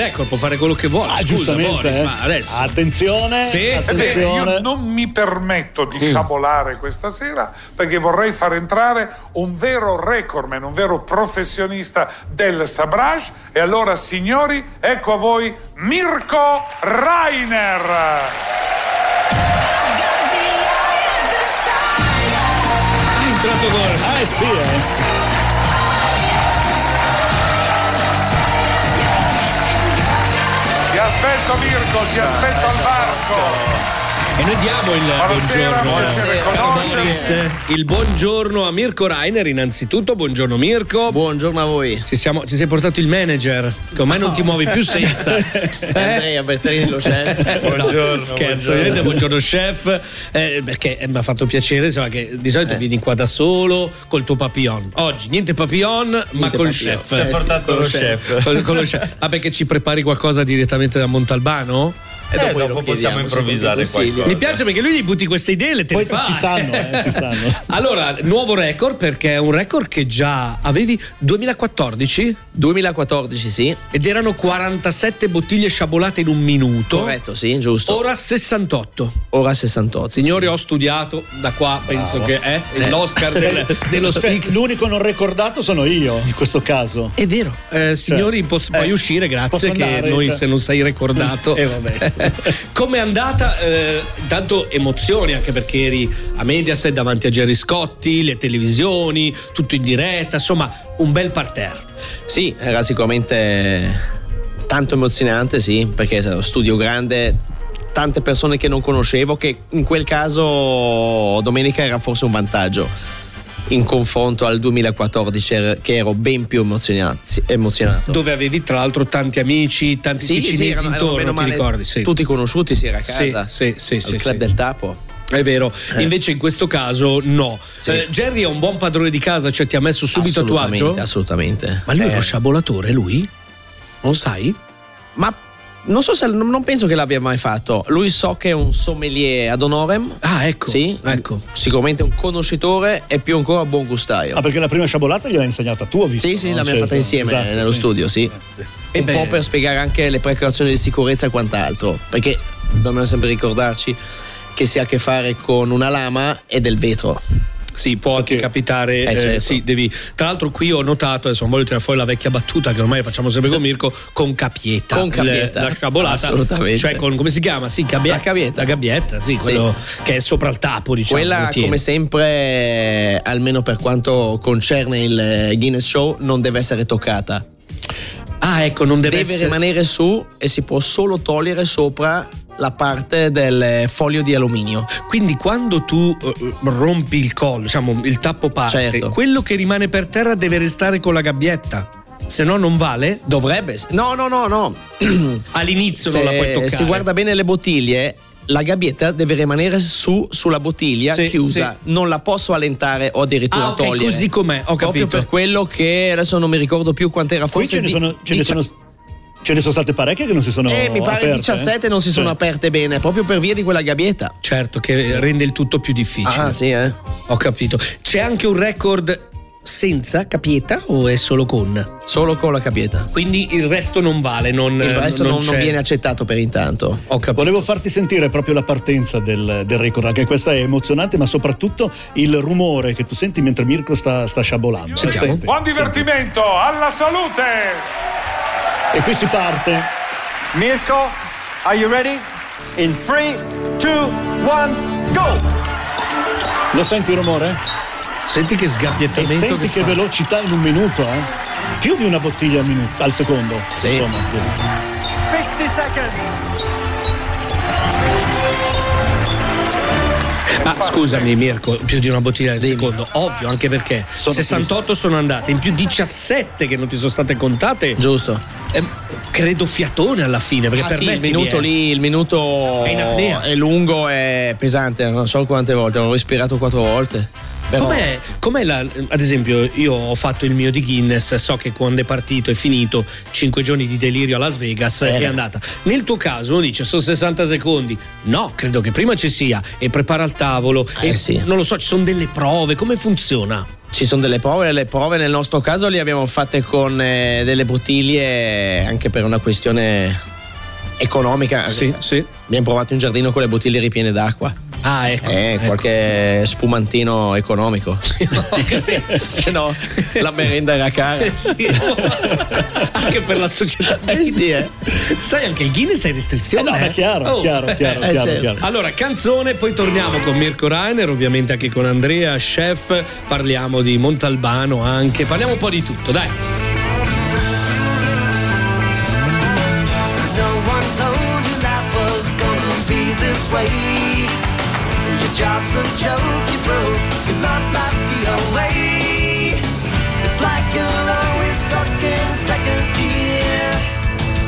Record, può fare quello che vuole. Ah, Scusa, giustamente, Boris, eh. ma adesso. Attenzione, Sì, Bene, io non mi permetto di sciabolare questa sera perché vorrei far entrare un vero recordman, un vero professionista del sabrage. E allora, signori, ecco a voi Mirko Rainer. È entrato con. Eh sì, aspetto Mirko, ti aspetto al varco. E noi diamo il Buonasera, buongiorno. Boris, il buongiorno a Mirko Rainer, innanzitutto. Buongiorno Mirko. Buongiorno a voi. Ci, siamo, ci sei portato il manager, che ormai non ti muovi più senza. Andrea Bertellino, chef. Buongiorno. Scherzo, ovviamente, buongiorno chef. eh, perché eh, mi ha fatto piacere, insomma, che di solito vieni qua da solo col tuo papillon. Oggi niente papillon, ma Niente col papillon. chef. Eh sì, portato Con lo lo chef. Con, con lo chef. Ah, perché ci prepari qualcosa direttamente da Montalbano? E dopo, glielo dopo possiamo improvvisare qualcosa. Mi piace perché lui gli butti queste idee e le te Poi le fa. ci stanno, eh, ci stanno. Allora, nuovo record perché è un record che già avevi 2014 2014, sì. ed erano 47 bottiglie sciabolate in un minuto. Corretto, sì, giusto. Ora 68. Ora 68. Signori, ho studiato da qua, penso Bravo. che è Eh. l'Oscar del- dello Cioè, speaker. L'unico non ricordato sono io in questo caso. È vero, eh, signori, pos- puoi eh, uscire, posso grazie. Che andare, noi, cioè. se non sei ricordato, Eh, vabbè. Com'è andata? Eh, tanto emozioni, anche perché eri a Mediaset davanti a Gerry Scotti, le televisioni, tutto in diretta, insomma, un bel parterre. Sì, era sicuramente tanto emozionante, sì, perché è uno studio grande, tante persone che non conoscevo, che in quel caso domenica era forse un vantaggio in confronto al 2014 er- che ero ben più emozionato. Dove avevi tra l'altro tanti amici, tanti Sì, sì, ticinesi erano- erano intorno, bene o ti male ricordi? Sì. Tutti conosciuti, si era a Sì, casa. sì, sì, al sì, club sì. del Tapo. È vero, Eh. invece in questo caso no. Sì. Eh, Jerry è un buon padrone di casa, cioè ti ha messo subito a tuo agio? assolutamente. Ma lui è Eh, uno sciabolatore, lui? Non sai? Ma non so se non penso che l'abbia mai fatto. Lui so che è un sommelier ad honorem. Ah, ecco. Sì, ecco. Sicuramente un conoscitore e più ancora buon gustaio. Ah, perché la prima sciabolata gliel'hai insegnata tu, ho visto? Sì, sì, no? l'abbiamo Cioè, fatta insieme esatto, nello sì. studio, sì. E un beh- po' per spiegare anche le precauzioni di sicurezza e quant'altro. Perché dobbiamo sempre ricordarci che si ha a che fare con una lama e del vetro. Sì, può anche capitare. Eh, eh, certo. sì, devi. Tra l'altro, qui ho notato, adesso non voglio tirare fuori la vecchia battuta che ormai facciamo sempre con Mirko, con capietta. Con capietta. La sciabolata. Assolutamente. Cioè, con come si chiama? Sì, cabbia- La cavietta. La gabbietta, sì, quello che è sopra il tapo, diciamo. Quella, come sempre, eh, almeno per quanto concerne il eh, Guinness Show, non deve essere toccata. Ah, ecco, non deve, Deve essere. rimanere su e si può solo togliere sopra la parte del eh, foglio di alluminio. Quindi quando tu eh, rompi il collo, diciamo il tappo parte, Certo. quello che rimane per terra deve restare con la gabbietta. Se no non vale? Dovrebbe. No, no, no, no. All'inizio Se non la puoi toccare. si guarda bene le bottiglie, la gabbietta deve rimanere su sulla bottiglia Sì, chiusa. Non la posso allentare o addirittura Ah, ok, togliere. così com'è, ho Proprio capito. per quello che adesso non mi ricordo più quant'era Qui forse ce ne sono, ce ne sono, ce ne sono state parecchie che non si sono Eh, mi pare aperte, 17 eh? non si sono Cioè, aperte bene, proprio per via di quella gabbietta. Certo, che rende il tutto più difficile. Ah, sì, eh. Ho capito. C'è anche un record senza capietta o è solo con? Solo con la capietta. Quindi il resto non vale, non, Il resto non, non c'è. viene accettato per intanto. Ho capito. Volevo farti sentire proprio la partenza del, del record, anche questa è emozionante, ma soprattutto il rumore che tu senti mentre Mirko sta, sta sciabolando. Sentiamo. Senti, Buon divertimento, alla salute! E qui si parte. Mirko, are you ready? In 3, 2, 1, go! Lo senti il rumore? Senti che E sgabbiettamento senti che, fa. velocità in un minuto, eh? Più di una bottiglia al, minuto, al secondo. Sì. Insomma. 50 seconds. Ma scusami Mirko, più di una bottiglia al secondo, ovvio, anche perché 68 sono andate, in più 17 che non ti sono state contate. Giusto. Eh, credo fiatone alla fine, perché Ah, per sì, me il minuto lì, il minuto È in apnea. è lungo e pesante, non so quante volte, ho respirato quattro volte. Però Com'è, com'è la, ad esempio, io ho fatto il mio di Guinness, so che quando è partito è finito, 5 giorni di delirio a Las Vegas Eh. è andata. Nel tuo caso uno dice sono 60 secondi. No, credo che prima ci sia e prepara il tavolo Eh, e sì. non lo so, ci sono delle prove, come funziona? ci sono delle prove, le prove nel nostro caso le abbiamo fatte con eh, delle bottiglie anche per una questione economica. Sì, sì. Abbiamo provato in giardino con le bottiglie ripiene d'acqua. Ah, ecco. Eh, ecco. qualche spumantino economico. Se no, la merenda era cara. Eh, sì. anche per la società. Eh sì, eh. Sai, anche il Guinness è in restrizione. Eh no, eh? chiaro, Oh. chiaro, chiaro, Eh, chiaro, certo. chiaro. Allora, canzone, poi torniamo con Mirko Rainer, ovviamente anche con Andrea, chef, parliamo di Montalbano anche, parliamo un po' di tutto, dai. No Job's a joke, you broke. Your love life's the away. It's like you're always stuck in second gear.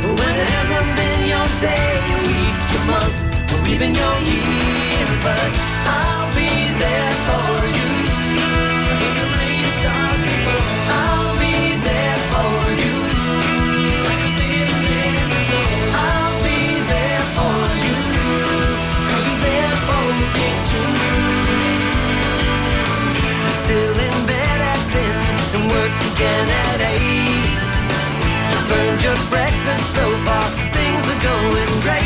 When it hasn't been your day, your week, your month, or even your year. But began at eight. You burned your breakfast so far, things are going great.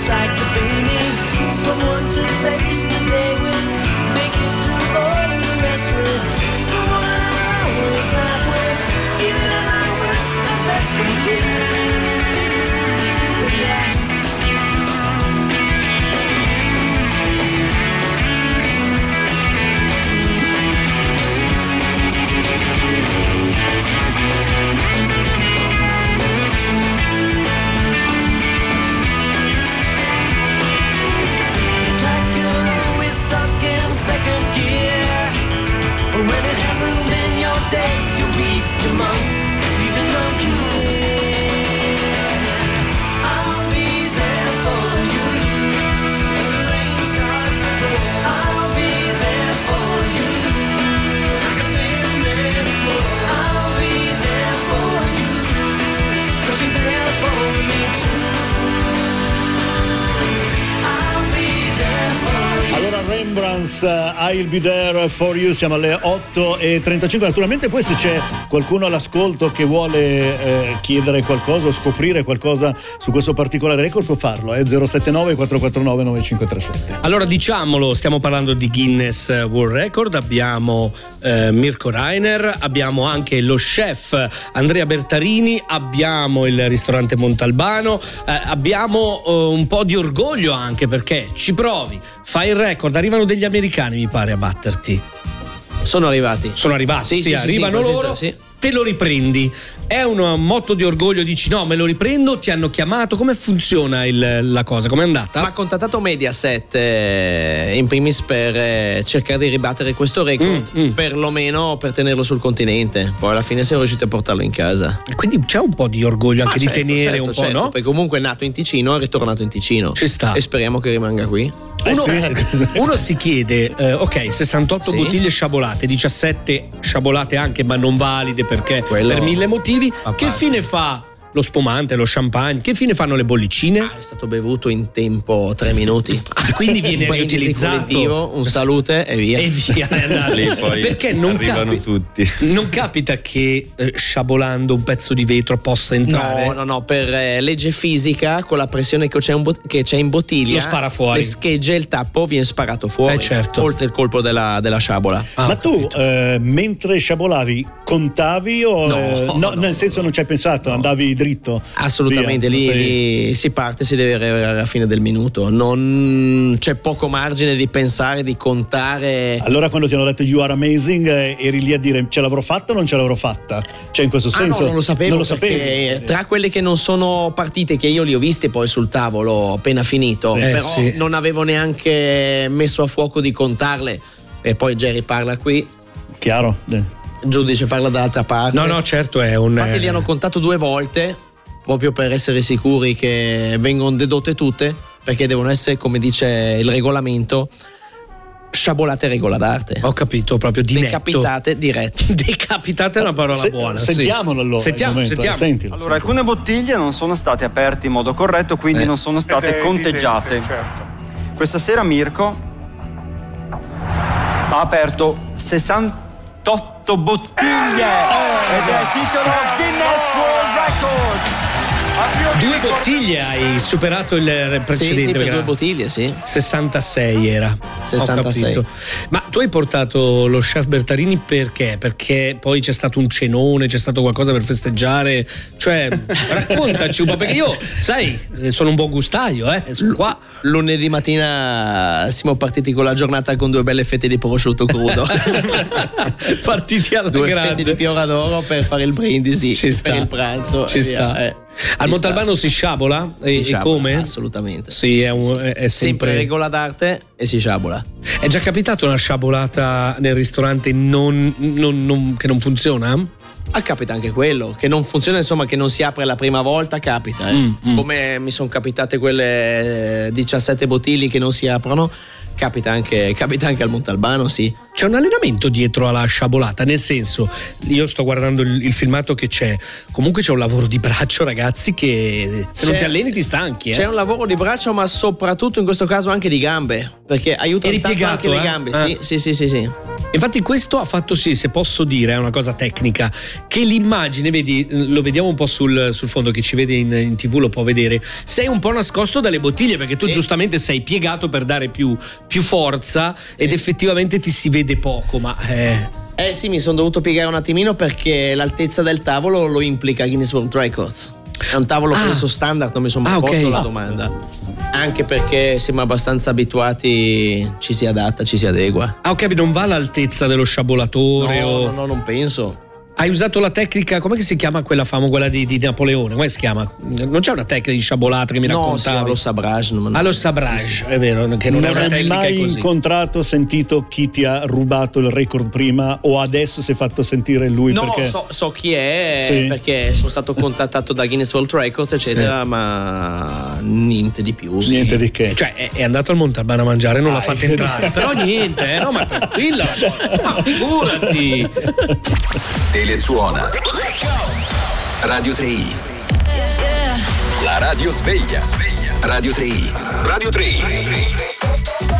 It's like to be me. Someone to face the day with, make it through all the rest with. Someone I always laugh with, even at my worst, my best with you. Uh, I'll be there for you, siamo alle 8.35, naturalmente poi se c'è qualcuno all'ascolto che vuole eh, chiedere qualcosa o scoprire qualcosa su questo particolare record può farlo, è 079 449 9537. Allora diciamolo, stiamo parlando di Guinness World Record, abbiamo eh, Mirko Reiner, abbiamo anche lo chef Andrea Bertarini, abbiamo il ristorante Montalbano, eh, abbiamo eh, un po' di orgoglio anche perché ci provi, fai il record, arrivano degli americani mi pare a batterti. Sono arrivati. Sono arrivati, Sì, sì, sì, arrivano sì, loro. Te lo riprendi, è un motto di orgoglio, dici no, me lo riprendo, ti hanno chiamato, come funziona il- la cosa, com'è andata? Ma ha contattato Mediaset eh, in primis per eh, cercare di ribattere questo record, Mm, perlomeno per tenerlo sul continente. Poi alla fine siamo riusciti a portarlo in casa. Quindi c'è un po' di orgoglio anche Ah, di certo, tenere certo, un po', certo, no? Perché comunque è nato in Ticino, è ritornato in Ticino. Ci sta. E speriamo che rimanga qui. Uno, uno si chiede, eh, ok, 68 Sì. bottiglie sciabolate, 17 sciabolate anche ma non valide perché per mille motivi. Che fine fa lo spumante, lo champagne? Che fine fanno le bollicine? Ah, è stato bevuto in tempo tre minuti. Quindi viene Un riutilizzato. un salute e via. E via, Perché non, arrivano capi- tutti. non capita che eh, sciabolando un pezzo di vetro possa entrare? No, no, no, per eh, legge fisica, con la pressione che c'è, un bot- che c'è in bottiglia, Lo spara fuori. Le schegge e il tappo viene sparato fuori. Eh, certo. Oltre il colpo della, della sciabola. Ma tu, eh, mentre sciabolavi, contavi o No, eh, no, nel senso non ci hai pensato, andavi dritto? Assolutamente, Via, lì, sei- lì si parte, si deve arrivare alla fine del minuto. Non c'è poco margine di pensare, di contare. Allora quando ti hanno detto you are amazing eh, eri lì a dire ce l'avrò fatta o non ce l'avrò fatta? Cioè in questo Ah, senso no, non lo sapevo, non lo sapevi. tra quelle che non sono partite che io li ho viste poi sul tavolo appena finito, Eh, però sì. non avevo neanche messo a fuoco di contarle e poi Jerry parla qui, Chiaro. eh. Giudice parla dall'altra parte. No, no, certo è un... Infatti li hanno contato due volte proprio per essere sicuri che vengono dedotte tutte perché devono essere, come dice il regolamento, sciabolate regola d'arte. Ho capito, proprio di. Decapitate dirette. Decapitate è una parola Se- buona. sì. sentiamolo allora, Sentiamo, momento, sentiamo. eh, sentilo. Allora, alcune bottiglie non sono state aperte in modo corretto, quindi Eh. non sono state conteggiate. evidente, certo. Questa sera Mirko ha aperto 68 bottiglie ed è titolo Guinness World Record. Due bottiglie hai superato il precedente. Sì, sì, due bottiglie, sì. 66 era. 66. Ho capito. Ma tu hai portato lo chef Bertarini perché? Perché poi c'è stato un cenone, c'è stato qualcosa per festeggiare. Cioè, raccontaci un po', perché io, sai, sono un buon gustaio, eh. Sono qua. Lunedì mattina siamo partiti con la giornata con due belle fette di prosciutto crudo. Partiti alla due grande. fette di piora d'oro per fare il brindisi Ci sta. per il pranzo. Ci sta. via, eh. Al Montalbano si sciabola? E, Si e sciabola, come? Assolutamente. Sì, è, un- è- è Sempre sempre. regola d'arte e si sciabola. È già capitato una sciabolata nel ristorante non- non- non- che non funziona? Ah, capita anche quello, che non funziona, insomma, che non si apre la prima volta, capita. eh. Mm, Come mi sono capitate quelle eh, 17 bottiglie che non si aprono, capita anche, capita anche al Montalbano, sì. C'è un allenamento dietro alla sciabolata, nel senso, io sto guardando il, il filmato che c'è, comunque c'è un lavoro di braccio ragazzi che se non C'è- ti alleni ti stanchi. Eh? C'è un lavoro di braccio, ma soprattutto in questo caso anche di gambe, perché piegato, anche le eh? gambe. Ah. Sì, sì, sì, sì, sì. Infatti questo ha fatto sì, se posso dire, è una cosa tecnica, che l'immagine, vedi, lo vediamo un po' sul, sul fondo, chi ci vede in, in tv lo può vedere, sei un po' nascosto dalle bottiglie perché tu giustamente sei piegato per dare più, più forza ed effettivamente ti si vede poco, ma... Eh, Eh sì, mi sono dovuto piegare un attimino perché l'altezza del tavolo lo implica Guinness World Records. È un tavolo Ah. penso standard, non mi sono mai Ah, posto ok. la domanda. Anche perché siamo abbastanza abituati, ci si adatta, ci si adegua. Ah, capito, non va all'altezza dello sciabolatore No, o... no, no, non penso. Hai usato la tecnica, come si chiama quella famosa, quella di, di Napoleone? Come si chiama? Non c'è una tecnica di sciabolata che mi No, raccontavi? sì, allo sabrage. non- Allo sabrage, è vero, che non, Non è una hai tecnica mai così. incontrato, sentito chi ti ha rubato il record prima o adesso si è fatto sentire lui No, perché so, so chi è Sì. perché sono stato contattato da Guinness World Records, eccetera, ma niente di più. sì. niente di che. Cioè, è, è andato al Montalbano a mangiare, non l'ha Ah, fatta sì. entrare. Però niente, eh, no, ma tranquilla. ma figurati. mobile suona. Radio 3i. La radio sveglia. Radio 3 Radio 3i. Radio 3i.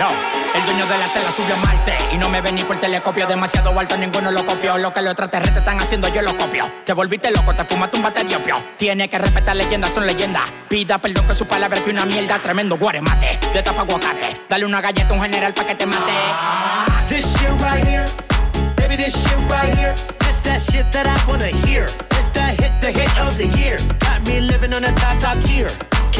Yo, el dueño de la tela subió a Marte y no me vení por telescopio demasiado alto, ninguno lo copió. Lo que los extraterrestres están haciendo, yo lo copio. Te volviste loco, te fumaste un bate de opio. Tiene que respetar leyendas, son leyendas. Pida perdón que su palabra que una mierda, tremendo guaremate. De tapa aguacate, dale una galleta a un general pa' que te mate. This shit right here, baby, this shit right here. This that shit that I wanna hear. This that hit, the hit of the year. Got me living on a top, top tier.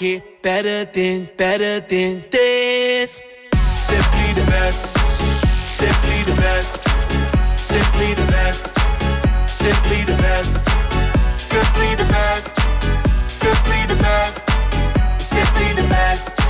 get better than, better than this. Simply the best, simply the best, simply the best, simply the best, simply the best, simply the best, simply the best,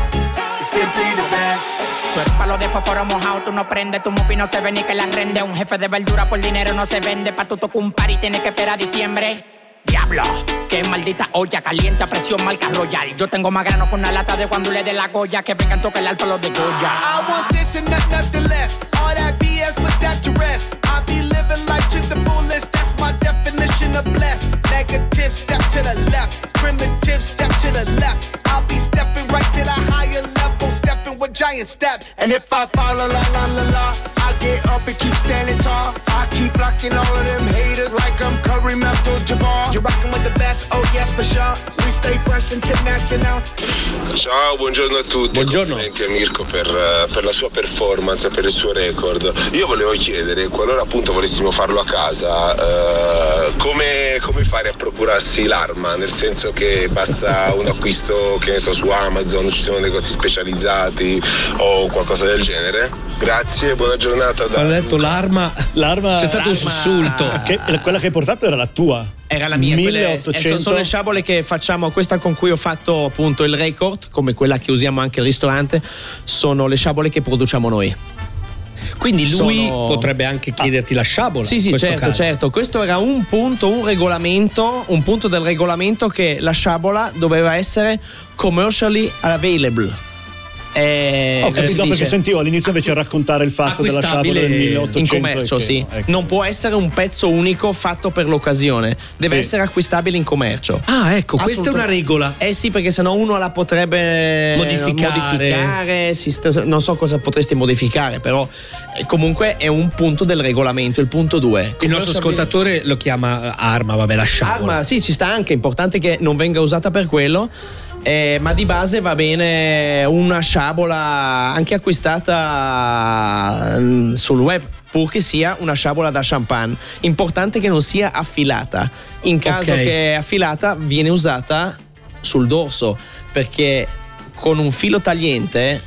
simply the best. Tú palo de fósforo mojado, tú no prendes, tu mufi no se ve ni que la rende. Un jefe de verdura por dinero no se vende, pa' tu tocar un par y tienes que esperar a diciembre. Diablo, qué maldita olla caliente a presión marca royal. Yo tengo más grano con una lata de cuando le dé la goya que vengan toca el alto los de Goya. I want this and not nothing less. All that BS, put that to rest. I be living life to the fullest. That's my definition of blessed. Negative, step to the left. Primitive, step to the left. Giant steps. And if I fall, la la la la la, I get up and keep standing tall. I keep blocking all of them haters like I'm Kareem Abdul-Jabbar. You're rocking with the best, oh yes for sure. We stay fresh international. Ciao, buongiorno a tutti. Buongiorno. Complimenti a Mirko per, eh, per la sua performance, per il suo record. Io volevo chiedere, qualora appunto volessimo farlo a casa, eh, come, come fare a procurarsi l'arma? Nel senso che basta un acquisto, che ne so, su Amazon, ci sono negozi specializzati o qualcosa del genere? Grazie, buona giornata. Da... Ho detto l'arma. L'arma C'è stato un l'arma- sussulto. Che- quella che hai portato era la tua. Era la mia, quelle- 1800. eh, sono le sciabole che facciamo, questa con cui ho fatto appunto il record, come quella che usiamo anche al ristorante, sono le sciabole che produciamo noi. Quindi lui Sono- potrebbe anche chiederti la sciabola. Sì, sì, certo, caso. certo. Questo era un punto, un regolamento, un punto del regolamento che la sciabola doveva essere commercially available. Eh, Ho capito perché sentivo all'inizio invece raccontare il fatto della sciabola del 1800 in commercio, che- sì. ecco. Non può essere un pezzo unico fatto per l'occasione, deve Sì. essere acquistabile in commercio. Ah, ecco, questa è una regola. Eh sì, perché sennò uno la potrebbe Modificare. modificare, si st- non so cosa potresti modificare, però eh, comunque è un punto del regolamento, il punto 2. Il nostro ascoltatore lo chiama eh, arma, vabbè, la sciabola. Arma, sì, ci sta anche, importante che non venga usata per quello. Eh, ma di base va bene una sciabola anche acquistata mm, sul web purché sia una sciabola da champagne importante che non sia affilata in caso Ok. che è affilata viene usata sul dorso perché con un filo tagliente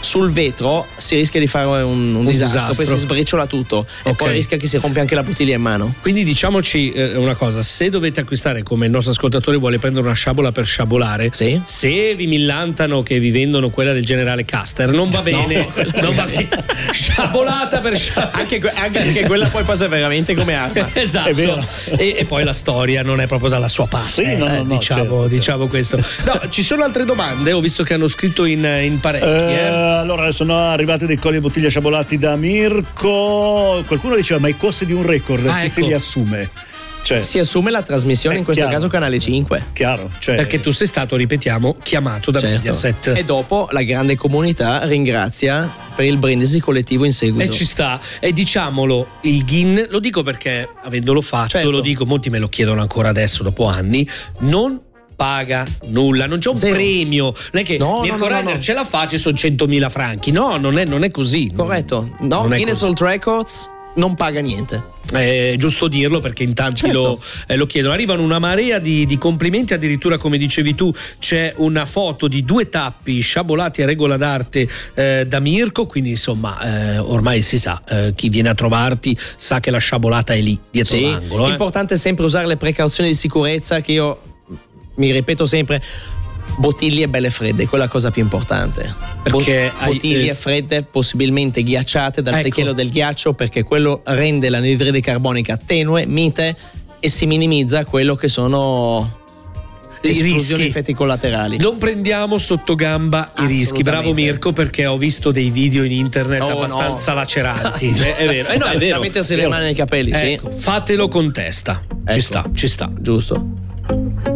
sul vetro si rischia di fare un, un disastro, disastro. poi si sbriciola tutto e Ok. poi rischia che si rompe anche la bottiglia in mano Quindi diciamoci eh, una cosa, se dovete acquistare come il nostro ascoltatore vuole prendere una sciabola per sciabolare, se vi millantano che vi vendono quella del generale Caster, non va bene, non va bene. Sciabolata per sciabolare. Anche, que- anche perché quella poi passa veramente come arma. esatto. È vero. E, e poi la storia non è proprio dalla sua parte. Sì, no, no, eh, no, diciamo, certo, diciamo questo. No, ci sono altre domande, ho visto che hanno scritto in, in parecchi. Eh, eh. Allora sono arrivati dei colli e bottiglie sciabolati da Mirko. Qualcuno diceva: Ma i costi di un record Ah, chi se ecco. li assume? Cioè, Si assume la trasmissione, in questo chiaro. caso Canale 5. chiaro. Cioè, Perché tu sei stato, ripetiamo, chiamato da Certo. Mediaset. E dopo la grande comunità ringrazia per il brindisi collettivo in seguito. E ci sta, e diciamolo, il GIN, lo dico perché avendolo fatto, Certo. lo dico, molti me lo chiedono ancora adesso, dopo anni, non paga nulla, non c'è un Zero. premio, non è che No, Mirko no, no, no, ce la fa, ci sono 100.000 franchi, no, non è, non è così. Corretto. No, Guinness. World Records non paga niente. È giusto dirlo perché in tanti Certo. lo, eh, lo chiedono. Arrivano una marea di, di complimenti, addirittura come dicevi tu c'è una foto di due tappi sciabolati a regola d'arte eh, da Mirko, quindi insomma eh, ormai si sa, eh, chi viene a trovarti sa che la sciabolata è lì, dietro Sì, l'angolo. eh. Importante è sempre usare le precauzioni di sicurezza che io mi ripeto sempre. Bottiglie belle fredde, quella è la cosa più importante. Perché Bo- hai- bottiglie eh, fredde, possibilmente ghiacciate dal Ecco. secchiello del ghiaccio, perché quello rende l'anidride carbonica tenue, mite e si minimizza quello che sono I rischi. effetti collaterali. Non prendiamo sotto gamba i rischi. Bravo. Mirko, perché ho visto dei video in internet Oh, abbastanza no. laceranti. Eh, è vero, eh, no, è vero. mettersi le mani nei capelli, sì. Ecco, Fatelo con testa. Ci Ecco. sta, ci sta. Giusto.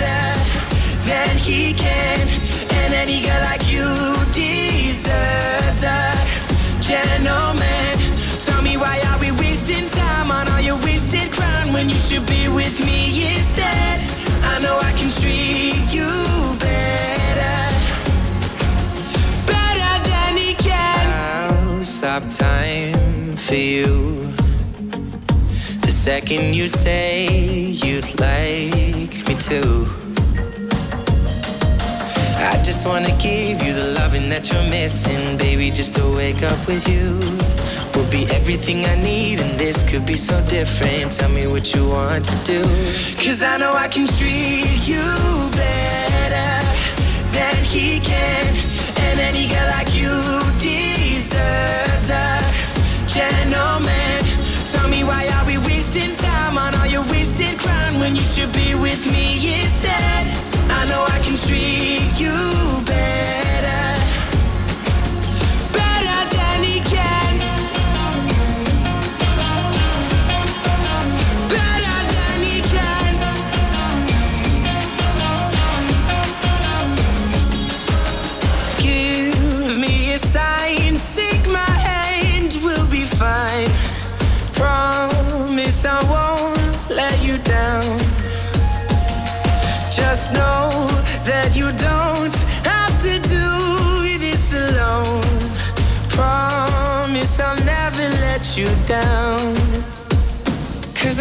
than he can, and any girl like you deserves a gentleman. Tell me why are we wasting time on all your wasted crown when you should be with me instead? I know I can treat you better, better than he can. I'll stop time for you. The second you say you'd like me to. I just wanna give you the loving that you're missing, baby. Just to wake up with you will be everything I need, and this could be so different. Tell me what you want to do. Cause I know I can treat you better than he can, and any girl like you deserves a gentleman. Tell me why are we wasting time on all your wasted crown when you should be with me instead? I know I can treat you better.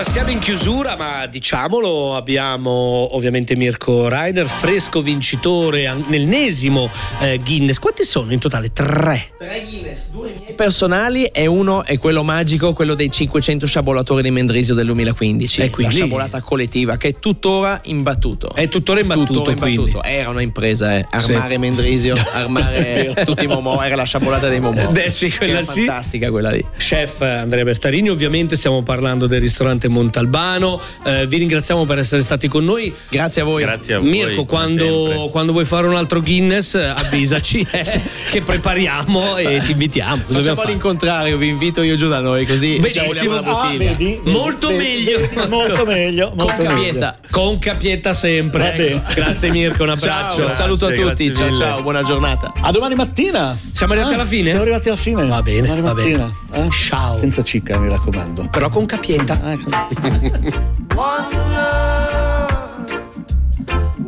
Allora siamo in chiusura, ma diciamolo, abbiamo ovviamente Mirko Reiner, fresco vincitore nell'ennesimo eh, Guinness. Quanti sono in totale? Tre. Tre Guinness, due miei personali e uno è quello magico, quello dei 500 sciabolatori di Mendrisio del 2015. E quindi- La sciabolata collettiva che è tuttora imbattuto. È tuttora imbattuto, Tuttora imbattuto. Era una impresa, eh. Sì. Armare Mendrisio, È armare tutti i momò, era la sciabolata dei momò. Eh, sì, quella sì. fantastica quella lì. Chef Andrea Bertarini, ovviamente stiamo parlando del ristorante Montalbano. Eh, vi ringraziamo per essere stati con noi. Grazie a voi. Grazie a voi, Mirko, quando, quando vuoi fare un altro Guinness, eh, avvisaci eh, che prepariamo e ti invitiamo. Cosa Facciamo l'incontrario, vi invito io giù da noi così Benissimo. Ah, vedi? Molto Vedi, meglio. vedi, molto meglio. Molto Con meglio. capietta. Con capietta sempre. Ecco. Grazie Mirko, un abbraccio. Ciao, un saluto a tutti. Ciao ciao, buona giornata. A domani mattina. Siamo arrivati Ah, alla fine? Siamo arrivati alla fine. Va bene, Domani va bene. mattina. eh? Ciao. Senza cicca, mi raccomando. Però con capietta. Ah, ecco. One love,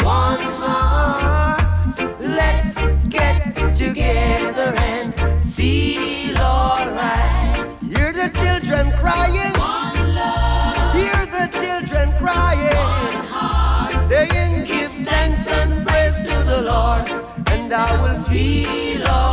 one heart. Let's get together and feel alright. Hear the children crying. One love. Hear the children crying. One heart. Saying, Give thanks and praise to the Lord, and I will feel alright.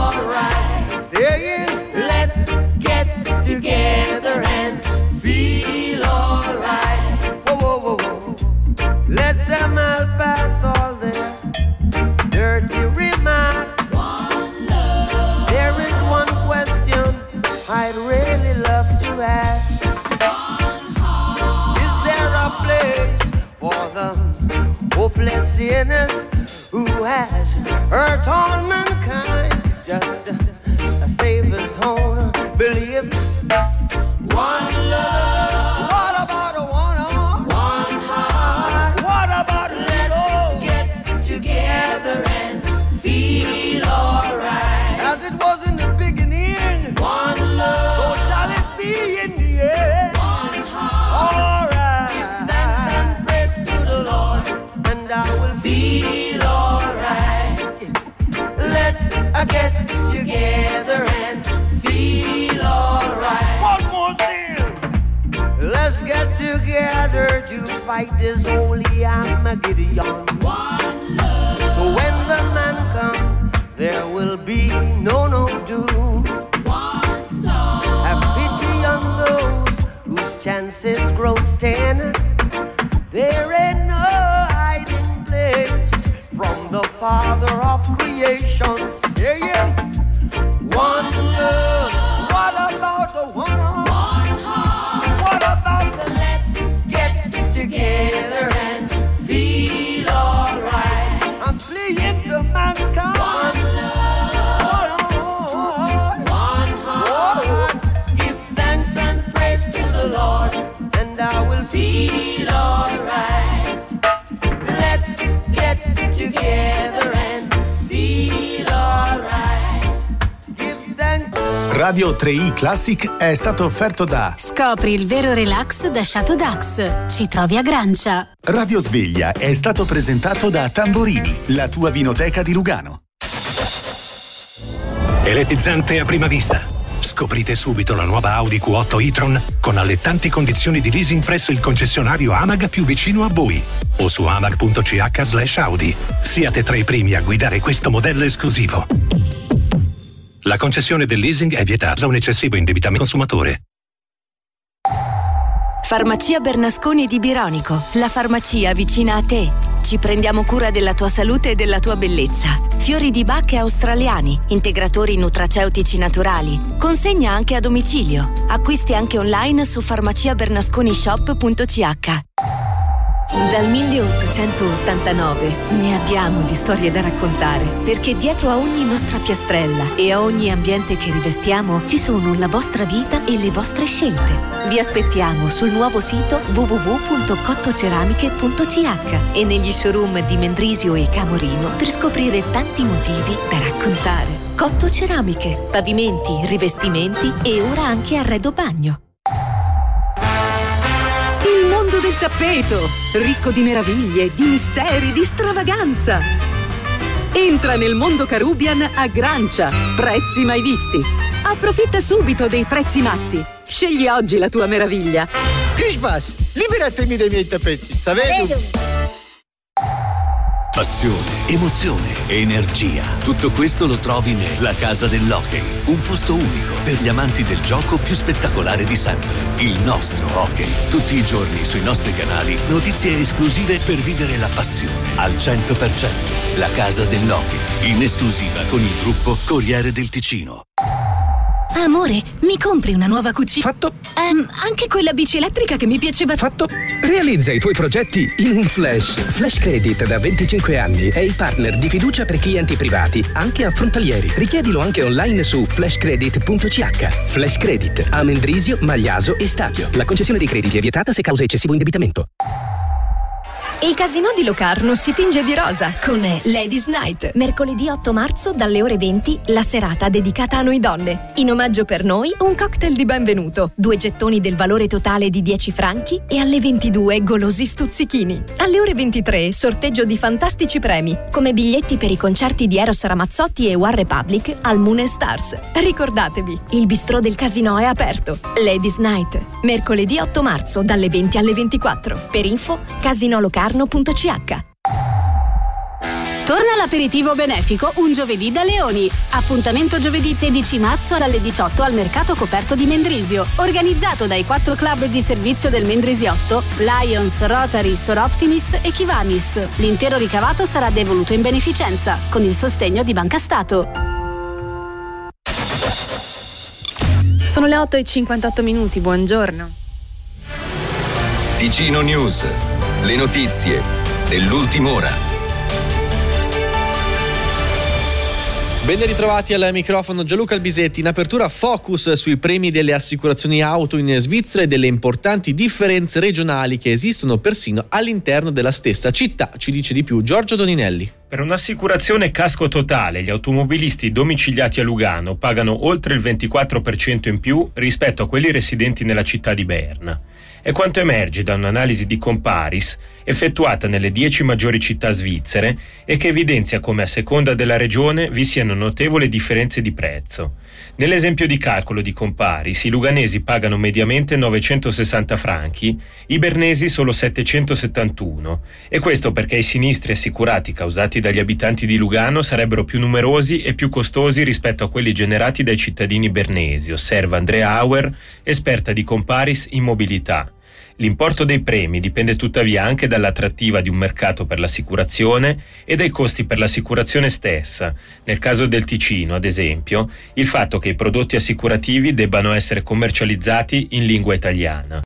Hopeless sinners who has hurt all mankind? Gideon. Radio 3i Classic è stato offerto da Scopri il vero relax da Chateau Dax. Ci trovi a Grancia. Radio Sveglia è stato presentato da Tamborini, la tua vinoteca di Lugano. Elettrizzante a prima vista. Scoprite subito la nuova Audi Q8 e-tron con allettanti condizioni di leasing presso il concessionario Amag più vicino a voi o su amag.ch slash Audi. Siate tra i primi a guidare questo modello esclusivo. La concessione del leasing è vietata da un eccessivo indebitamento consumatore. Farmacia Bernasconi di Bironico, la farmacia vicina a te. Ci prendiamo cura della tua salute e della tua bellezza. Fiori di bacche australiani, integratori nutraceutici naturali. Consegna anche a domicilio. Acquisti anche online su farmaciabernasconishop.ch. Dal 1889 ne abbiamo di storie da raccontare, perché dietro a ogni nostra piastrella e a ogni ambiente che rivestiamo ci sono la vostra vita e le vostre scelte. Vi aspettiamo sul nuovo sito www.cottoceramiche.ch e negli showroom di Mendrisio e Camorino per scoprire tanti motivi da raccontare. Cotto Ceramiche, pavimenti, rivestimenti e ora anche arredo bagno. Mondo del tappeto, ricco di meraviglie, di misteri, di stravaganza. Entra nel mondo Carubian a Grancia, prezzi mai visti. Approfitta subito dei prezzi matti. Scegli oggi la tua meraviglia. Christmas, liberatemi dai miei tappeti, sapete? Passione, emozione, energia. Tutto questo lo trovi nella Casa dell'Hockey. Un posto unico per gli amanti del gioco più spettacolare di sempre. Il nostro hockey. Tutti i giorni sui nostri canali notizie esclusive per vivere la passione al 100%. La Casa dell'Hockey. In esclusiva con il gruppo Corriere del Ticino. Amore, mi compri una nuova cucina? Fatto. anche quella bici elettrica che mi piaceva. Fatto. Realizza i tuoi progetti in un flash. Flash Credit da 25 anni è il partner di fiducia per clienti privati, anche affrontalieri. Richiedilo anche online su flashcredit.ch. Flash Credit a Mendrisio, Magliaso e Stabio. La concessione dei crediti è vietata se causa eccessivo indebitamento. Il casino di Locarno si tinge di rosa con Ladies Night. Mercoledì 8 marzo dalle ore 20 la serata dedicata a noi donne. In omaggio per noi un cocktail di benvenuto, due gettoni del valore totale di 10 franchi e alle 22 golosi stuzzichini. Alle ore 23 sorteggio di fantastici premi, come biglietti per i concerti di Eros Ramazzotti e One Republic al Moon Stars. Ricordatevi, il bistrò del casino è aperto. Ladies Night. Mercoledì 8 marzo dalle 20 alle 24. Per info casinolocarno.ch Torna l'aperitivo benefico un giovedì da Leoni. Appuntamento giovedì 16 marzo dalle 18 al mercato coperto di Mendrisio. Organizzato dai quattro club di servizio del Mendrisiotto, Lions, Rotary, Soroptimist e Kivanis. L'intero ricavato sarà devoluto in beneficenza, con il sostegno di Banca Stato. Sono le 8 e 58 minuti, buongiorno. Ticino News. Le notizie dell'ultima ora. Ben ritrovati al microfono Gianluca Albisetti. In apertura focus sui premi delle assicurazioni auto in Svizzera e delle importanti differenze regionali che esistono persino all'interno della stessa città. Ci dice di più Giorgio Doninelli. Per un'assicurazione casco totale, gli automobilisti domiciliati a Lugano pagano oltre il 24% in più rispetto a quelli residenti nella città di Berna. È quanto emerge da un'analisi di Comparis effettuata nelle 10 maggiori città svizzere e che evidenzia come a seconda della regione vi siano notevoli differenze di prezzo. Nell'esempio di calcolo di Comparis, i luganesi pagano mediamente 960 franchi, i bernesi solo 771, e questo perché i sinistri assicurati causati dagli abitanti di Lugano sarebbero più numerosi e più costosi rispetto a quelli generati dai cittadini bernesi, osserva Andrea Auer, esperta di Comparis in mobilità. L'importo dei premi dipende tuttavia anche dall'attrattiva di un mercato per l'assicurazione e dai costi per l'assicurazione stessa. Nel caso del Ticino, ad esempio, il fatto che i prodotti assicurativi debbano essere commercializzati in lingua italiana.